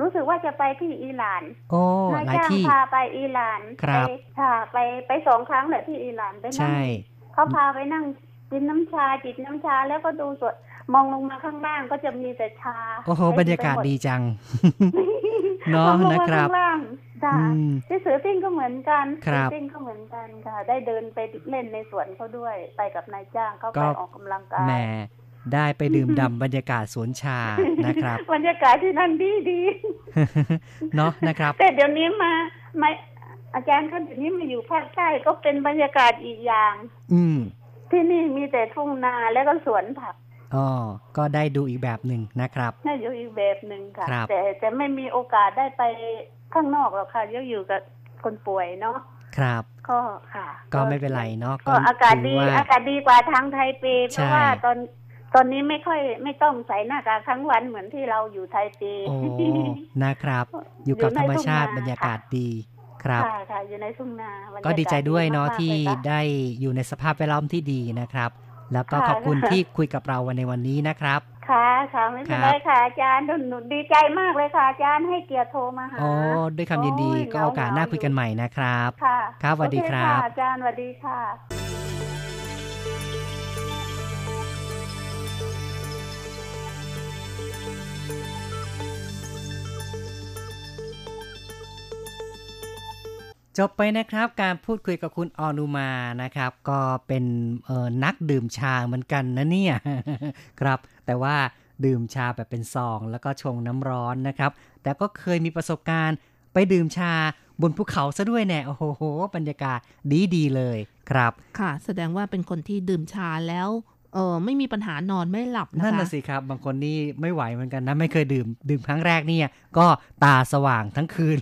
รู้สึกว่าจะไปที่อิหร่านโอ้นายหลายจ้างที่พาไปอิหร่านครับไปค่ะไปไปสองครั้งแหละที่อิหร่านไปนั่งใช่เขาพาไปนั่งกินน้ำชาจิบน้ำชาแล้วก็ดูสดมองลงมาข้างล่างก็จะมีแต่ชา โอ้โหเต็มไปมบรรยากาศดีจังเนมอะองลงมานะครับข้างล่างจ้ะอืมที่สือติ้งก็เหมือนกันครัสืบติ้งก็เหมือนกันค่ะ ได้เดินไปเล่นในสวนเขาด้วย ไปกับนายจ้างเขาก็ไปออกกำลังกายแหม ได้ไปดื่มด่ำบรรยากาศสวนชานะครับ บรรยากาศที่นั่นดีดีเนาะนะครับ แต่เดี๋ยวนี้มาไม่อาจารย์เขาเดี๋ยวนี้มาอยู่ภาคใต้ก็เป็นบรรยากาศอีกอย่าง อืม ที่นี่มีแต่ทุ่งนาแล้วก็สวนผักอ๋อก็ได้ดูอีกแบบหนึ่งนะครับน่าอยู่อีกแบบหนึ่งค่ะครับแต่แต่ไม่มีโอกาสได้ไปข้างนอกหรอกค่ะยังอยู่กับคนป่วยเนาะครับ ก็ค่ะ ก็ไม่เป็นไรเนาะก็อากาศถืดีว่อากาศดีกว่าทางไทเปเพใช่ราะว่าตอน ตอนนี้ไม่ค่อยไม่ต้องใส่หน้ากากทั้งวันเหมือนที่เราอยู่ไทเปโอ้นะครับ อยู่กับธรรมชาติบรรยากาศดีครับค่ะค่ะอยู่ในทุ่งนาบรรยากาศก็ดีใจด้วยเนาะมกๆที่เลยค่ะได้อยู่ในสภาพแวดล้อมที่ดีนะครับ แล้วก็ค่ะขอบคุณที่คุยกับเราวันในวันนี้นะครับค่ะค่ะไม่เป็นไรค่ะอาจารย์หนูดีใจมากเลยค่ะอาจารย์ให้เกียรติโทรมาหาโอ้ด้วยคำยินดีโอ้ยก็โอกาสหน้าเหงาๆคุยกันใหม่นะครับ ค่ะครับสวัสดีโอเครับะอาจารย์สวัสดีค่ะ จบไปนะครับการพูดคุยกับคุณออนุมานะครับ ก็เป็นเอ่อนักดื่มชาเหมือนกันนะเนี่ยครับ แต่ว่าดื่มชาแบบเป็นซอง แล้วก็ชงน้ำร้อนนะครับ แต่ก็เคยมีประสบการณ์ไปดื่มชาบนภูเขาซะด้วยแน่โอ้โห บรรยากาศดีดีๆเลยครับ ค่ะ แสดงว่าเป็นคนที่ดื่มชาแล้วเออไม่มีปัญหานอนไม่หลับนะคะนั่นน่ะสิครับ บางคนนี่ไม่ไหวเหมือนกันนะไม่เคยดื่ม ดื่มครั้งแรกเนี่ย ก็ตาสว่างทั้งคืน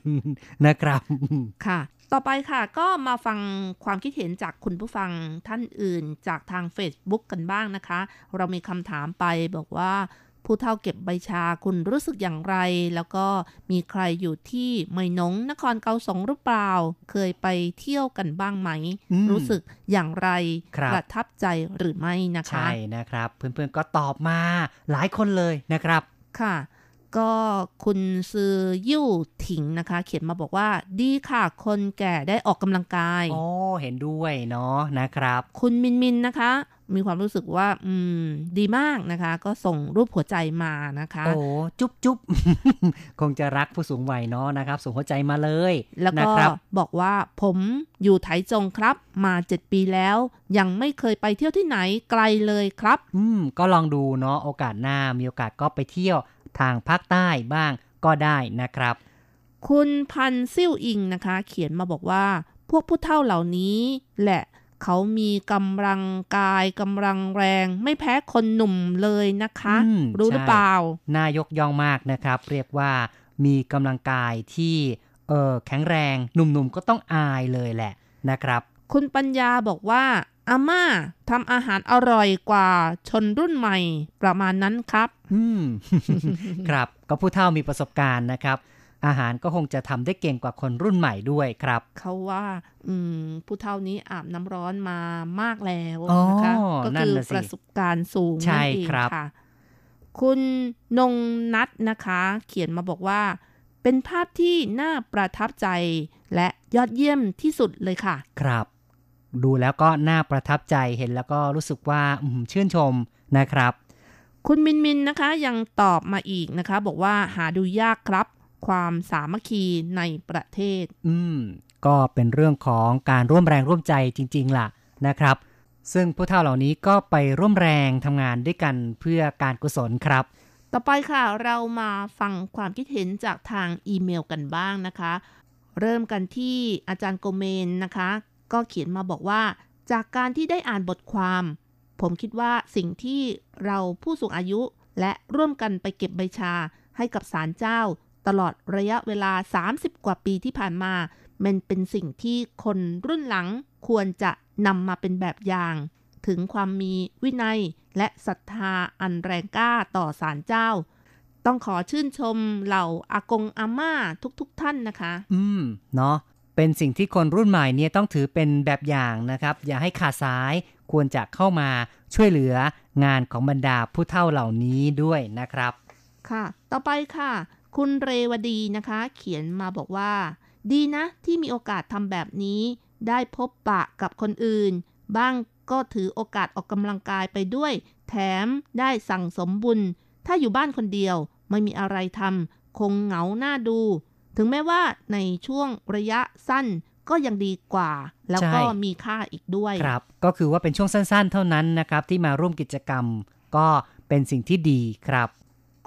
นะครับ ค่ะ ต่อไปค่ะก็มาฟังความคิดเห็นจากคุณผู้ฟังท่านอื่นจากทาง Facebook กันบ้างนะคะ เรามีคำถามไปบอกว่าผู้เฒ่าเก็บใบชาคุณรู้สึกอย่างไร แล้วก็มีใครอยู่ที่ไมนงนครเกาสงหรือเปล่า เคยไปเที่ยวกันบ้างไหมอืมรู้สึกอย่างไรครับประทับใจหรือไม่นะคะ ใช่นะครับ เพื่อนๆก็ตอบมาหลายคนเลยนะครับค่ะ ก็คุณซือยิ่วถิงนะคะ เขียนมาบอกว่า ดีค่ะคนแก่ได้ออกกำลังกายโอ้เห็นด้วยเนาะนะครับ คุณมินมินนะคะ มีความรู้สึกว่า อืม ดีมากนะคะ ก็ส่งรูปหัวใจมานะคะ โอ้จุ๊บจุ๊บคงจะรักผู้สูงวัยเนาะนะครับ ส่งหัวใจมาเลย แล้วนะก็ครับบอกว่าผมอยู่ไถจงครับ มาเจ็ดปีแล้ว ยังไม่เคยไปเที่ยวที่ไหนไกลเลยครับ อืม ก็ลองดูเนาะโอกาสหน้ามีโอกาสก็ไปเที่ยว ทางภาคใต้บ้างก็ได้นะครับ คุณพันซิ่วอิงนะคะ เขียนมาบอกว่า พวกผู้เฒ่าเหล่านี้ แหละเขามีกำลังกายกำลังแรง ไม่แพ้คนหนุ่มเลยนะคะอืมรู้หรือใช่เปล่า น่ายกย่องมากนะครับ เรียกว่ามีกำลังกายที่เออแข็งแรงหนุ่มๆก็ต้องอายเลยแหละนะครับ คุณปัญญาบอกว่า อาม่าทำอาหารอร่อยกว่าชนรุ่นใหม่ ประมาณนั้นครับ อืม ครับ ก็ผู้เฒ่ามีประสบการณ์นะครับ อาหารก็คงจะทำได้เก่งกว่าคนรุ่นใหม่ด้วยครับ เขาว่า อืม ผู้เฒ่านี้อาบน้ำร้อนมามากแล้วอ๋อนะคะก็นั่นคือน่ะสิประสบการณ์สูงใช่นั่นเองครับค่ะ คุณนงนัทนะคะ เขียนมาบอกว่า เป็นภาพที่น่าประทับใจและยอดเยี่ยมที่สุดเลยค่ะ ครับ ดูแล้วก็น่าประทับใจเห็นแล้วก็รู้สึกว่าอืมชื่นชมนะครับ คุณมินมินนะคะยังตอบมาอีกนะคะ บอกว่าหาดูยากครับ ความสามัคคีในประเทศ อืม ก็เป็นเรื่องของการร่วมแรงร่วมใจจริง ๆ ล่ะนะครับ ซึ่งผู้เฒ่าเหล่านี้ก็ไปร่วมแรงทำงานด้วยกันเพื่อการกุศลครับต่อไปค่ะเรามาฟังความคิดเห็นจากทางอีเมลกันบ้างนะคะ เริ่มกันที่อาจารย์โกเมนนะคะ ก็เขียนมาบอกว่า จากการที่ได้อ่านบทความ ผมคิดว่าสิ่งที่เราผู้สูงอายุและร่วมกันไปเก็บใบชาให้กับศาลเจ้า ตลอดระยะเวลา 30 กว่าปีที่ผ่านมา มันเป็นสิ่งที่คนรุ่นหลังควรจะนำมาเป็นแบบอย่าง ถึงความมีวินัยและศรัทธาอันแรงกล้าต่อศาลเจ้า ต้องขอชื่นชมเหล่าอากงอาม่าทุกๆทท่านนะคะ อืม เนาะ เป็นสิ่งที่คนรุ่นใหม่เนี่ยต้องถือเป็นแบบอย่างนะครับ อย่าให้ขาดสายควรจะเข้ามาช่วยเหลืองานของบรรดาผู้เฒ่าเหล่านี้ด้วยนะครับ ค่ะ ต่อไปค่ะ คุณเรวดีนะคะ เขียนมาบอกว่า ดีนะที่มีโอกาสทำแบบนี้ ได้พบปะกับคนอื่น บ้างก็ถือโอกาสออกกำลังกายไปด้วย แถมได้สั่งสมบุญ ถ้าอยู่บ้านคนเดียวไม่มีอะไรทำคงเหงาหน้าดู ถึงแม้ว่าในช่วงระยะสั้นก็ยังดีกว่า แล้วก็ใช่มีค่าอีกด้วยครับ ก็คือว่าเป็นช่วงสั้นๆ เท่านั้นนะครับ ที่มาร่วมกิจกรรม ก็เป็นสิ่งที่ดีครับ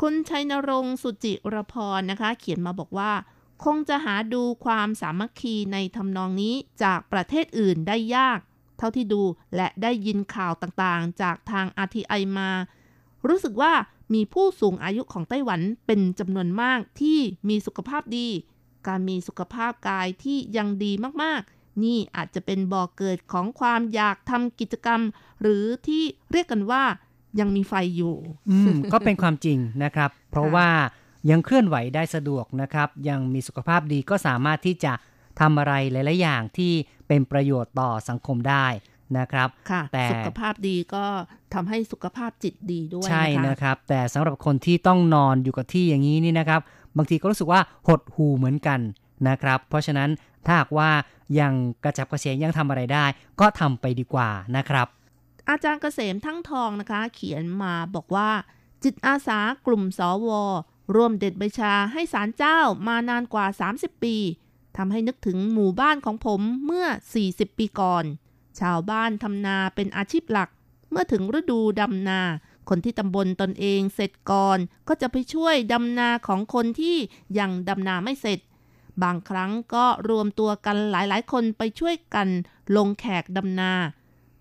คุณชัยนรงค์สุจิรพรนะคะ เขียนมาบอกว่า คงจะหาดูความสามัคคีในทำนองนี้จากประเทศอื่นได้ยาก เท่าที่ดูและได้ยินข่าวต่างๆ จากทาง RTI มา รู้สึกว่า มีผู้สูงอายุของไต้หวันเป็นจำนวนมากที่มีสุขภาพดี การมีสุขภาพกายที่ยังดีมากๆ นี่อาจจะเป็นบ่อกเกิดของความอยากทำกิจกรรม หรือที่เรียกกันว่ายังมีไฟอยู่ อืม ก็เป็นความจริงนะครับ เพราะว่ายังเคลื่อนไหวได้สะดวกนะครับ ยังมีสุขภาพดีก็สามารถที่จะทำอะไรหลาย ๆ อย่างที่เป็นประโยชน์ต่อสังคมได้ นะครับค่ะแต่สุขภาพดีก็ทำให้สุขภาพจิตดีด้วยใช่นะคะนะครับ แต่สำหรับคนที่ต้องนอนอยู่กับที่อย่างนี้นี่นะครับ บางทีก็รู้สึกว่าหดหูเหมือนกันนะครับ เพราะฉะนั้นถ้าหากว่ายังกระจับกระเฉงยังทำอะไรได้ ก็ทำไปดีกว่านะครับ อาจารย์เกษมทั้งทองนะคะ เขียนมาบอกว่า จิตอาสากลุ่มสวร่วมเด็ดใบชาให้ศาลเจ้ามานานกว่า 30 ปีทำให้นึกถึงหมู่บ้านของผมเมื่อ 40 ปีก่อน ชาวบ้านทำนาเป็นอาชีพหลัก เมื่อถึงฤดูดำนา คนที่ตำบลตนเองเสร็จก่อนก็จะไปช่วยดำนาของคนที่ยังดำนาไม่เสร็จ บางครั้งก็รวมตัวกันหลายๆ คนไปช่วยกันลงแขกดำนา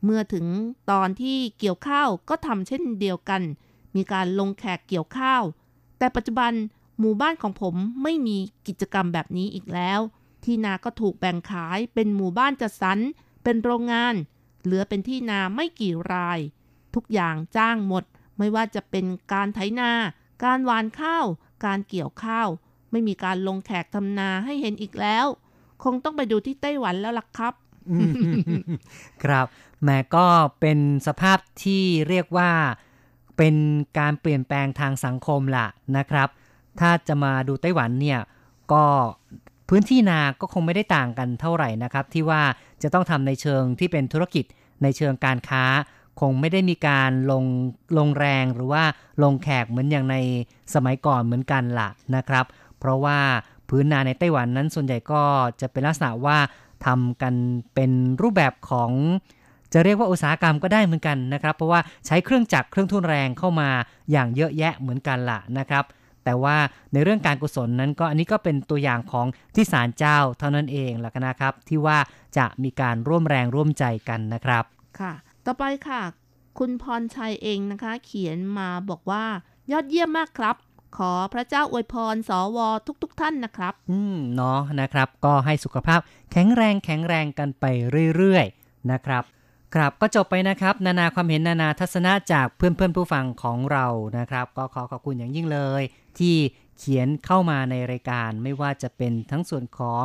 เมื่อถึงตอนที่เกี่ยวข้าวก็ทำเช่นเดียวกัน มีการลงแขกเกี่ยวข้าว แต่ปัจจุบันหมู่บ้านของผมไม่มีกิจกรรมแบบนี้อีกแล้ว ที่นาก็ถูกแบ่งขายเป็นหมู่บ้านจัดสรร เป็นโรงงาน เหลือเป็นที่นาไม่กี่ราย ทุกอย่างจ้างหมด ไม่ว่าจะเป็นการไถนา การหว่านข้าว การเกี่ยวข้าว ไม่มีการลงแขกทำนาให้เห็นอีกแล้ว คงต้องไปดูที่ไต้หวันแล้วล่ะครับครับแหม้ก็เป็นสภาพที่เรียกว่าเป็นการเปลี่ยนแปลงทางสังคมล่ะนะครับ ถ้าจะมาดูไต้หวันเนี่ยก็ พื้นที่นาก็คงไม่ได้ต่างกันเท่าไหร่นะครับ ที่ว่าจะต้องทำในเชิงที่เป็นธุรกิจในเชิงการค้า คงไม่ได้มีการลงลงแรงหรือว่าลงแขกเหมือนอย่างในสมัยก่อนเหมือนกันละนะครับ เพราะว่าพื้นนาในไต้หวันนั้นส่วนใหญ่ก็จะเป็นลักษณะว่าทำกันเป็นรูปแบบของ จะเรียกว่าอุตสาหกรรมก็ได้เหมือนกันนะครับ เพราะว่าใช้เครื่องจักรเครื่องทุ่นแรงเข้ามาอย่างเยอะแยะเหมือนกันละนะครับ แต่ว่าในเรื่องการกุศลนั้นก็อันนี้ก็เป็นตัวอย่างของที่ศาลเจ้าเท่านั้นเองล่ะนะครับ ที่ว่าจะมีการร่วมแรงร่วมใจกันนะครับค่ะ ต่อไปค่ะ คุณพรชัยเองนะคะ เขียนมาบอกว่ายอดเยี่ยมมากครับขอพระเจ้าอวยพรสวทุกๆทท่านนะครับ อืมเนาะนะครับ ก็ให้สุขภาพแข็งแรงแข็งแรงกันไปเรื่อยๆนะครับ ครับก็จบไปนะครับ นานาความเห็นนานาทัศนะจากเพื่อนๆผู้ฟังของเรานะครับ ก็ขอขอบคุณอย่างยิ่งเลย ที่เขียนเข้ามาในรายการ ไม่ว่าจะเป็นทั้งส่วนของ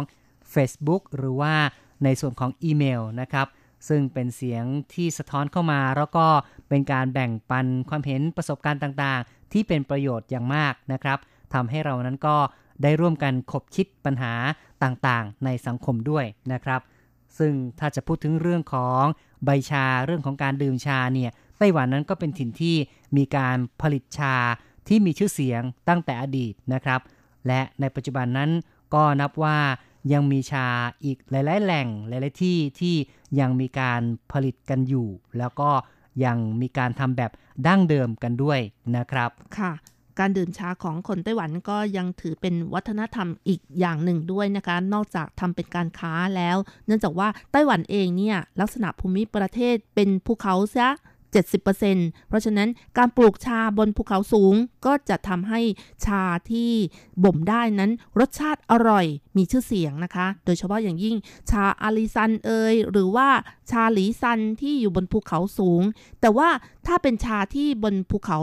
Facebook หรือว่าในส่วนของอีเมลนะครับ ซึ่งเป็นเสียงที่สะท้อนเข้ามา แล้วก็เป็นการแบ่งปันความเห็นประสบการณ์ต่างๆ ที่เป็นประโยชน์อย่างมากนะครับทำให้เรานั้นก็ได้ร่วมกันคบคิดปัญหาต่างๆ ในสังคมด้วยนะครับ ซึ่งถ้าจะพูดถึงเรื่องของใบชาเรื่องของการดื่มชาเนี่ยไต้หวันนั้นก็เป็นถิ่นที่มีการผลิตชา ที่มีชื่อเสียงตั้งแต่อดีตนะครับ และในปัจจุบันนั้นก็นับว่ายังมีชาอีกหลาย ๆ แหล่งหลาย ๆ ที่ที่ยังมีการผลิตกันอยู่ แล้วก็ยังมีการทำแบบดั้งเดิมกันด้วยนะครับค่ะ การดื่มชาของคนไต้หวันก็ยังถือเป็นวัฒนธรรมอีกอย่างหนึ่งด้วยนะคะ นอกจากทำเป็นการค้าแล้ว เนื่องจากว่าไต้หวันเองเนี่ยลักษณะภูมิประเทศเป็นภูเขาซะ 70%เพราะฉะนั้นการปลูกชาบนภูเขาสูงก็จะทำให้ชาที่บ่มได้นั้นรสชาติอร่อยมีชื่อเสียงนะคะ โดยเฉพาะอย่างยิ่งชาอาลิซันเอยหรือว่าชาหลีซันที่อยู่บนภูเขาสูง แต่ว่าถ้าเป็นชาที่บนภูเขา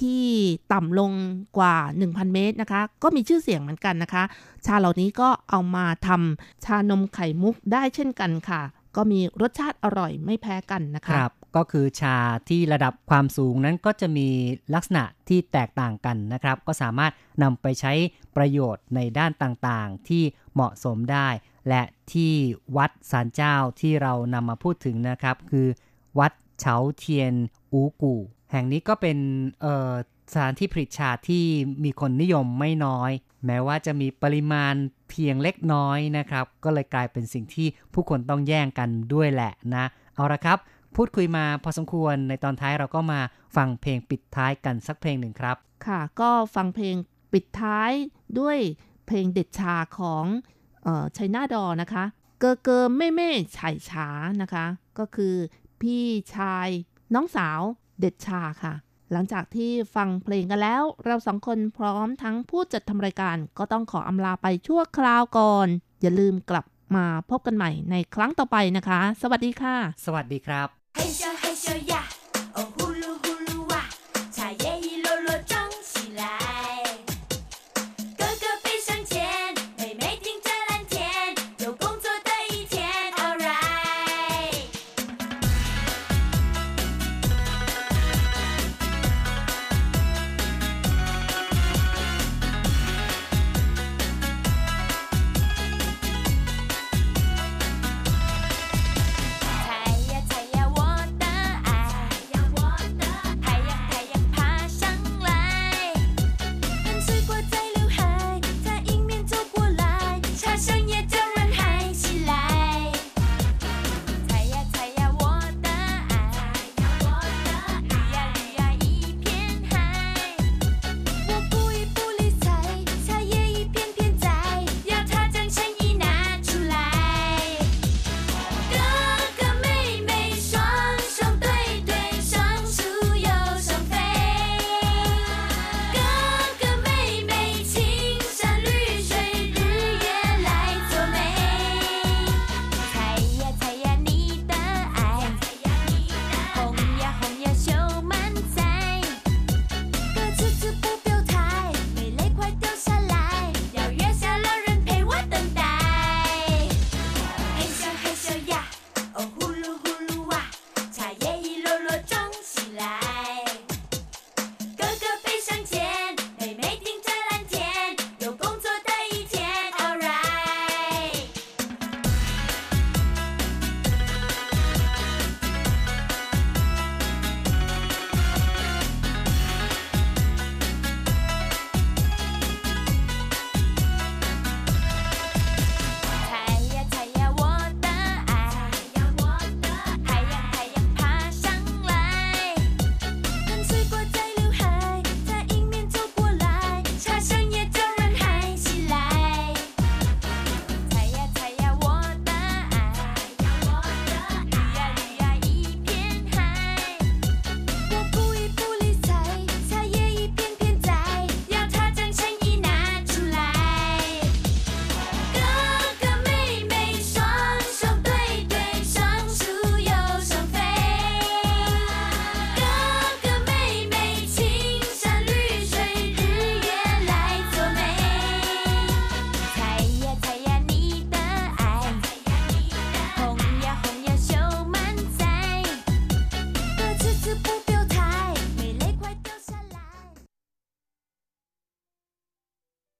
ที่ต่ำลงกว่า 1,000 เมตรนะคะ ก็มีชื่อเสียงเหมือนกันนะคะ ชาเหล่านี้ก็เอามาทำชานมไข่มุกได้เช่นกันค่ะ ก็มีรสชาติอร่อยไม่แพ้กันนะคะครับก็คือชาที่ระดับความสูงนั้นก็จะมีลักษณะที่แตกต่างกันนะครับ ก็สามารถนำไปใช้ประโยชน์ในด้านต่างๆ ที่เหมาะสมได้ และที่วัดสารเจ้าที่เรานำมาพูดถึงนะครับ คือ วัดเฉาเทียนอูกู่แห่งนี้ก็เป็นสถานที่ผลิตชาที่มีคนนิยมไม่น้อย แม้ว่าจะมีปริมาณ เพียงเล็กน้อยนะครับ ก็เลยกลายเป็นสิ่งที่ผู้คนต้องแย่งกันด้วยแหละนะ เอาละครับ พูดคุยมาพอสมควรในตอนท้ายเราก็มาฟังเพลงปิดท้ายกันสักเพลงหนึ่งครับ ค่ะ ก็ฟังเพลงปิดท้ายด้วยเพลงเด็ดชาของชัยนาดอนะคะ เกอเกอเม่เม่ไฉ่ฉานะคะ ก็คือพี่ชายน้องสาวเด็ดชาค่ะ หลังจากที่ฟังเพลงกันแล้ว เราสองคนพร้อมทั้งผู้จัดทำรายการก็ต้องขออำลาไปชั่วคราวก่อน อย่าลืมกลับมาพบกันใหม่ในครั้งต่อไปนะคะ สวัสดีค่ะ สวัสดีครับ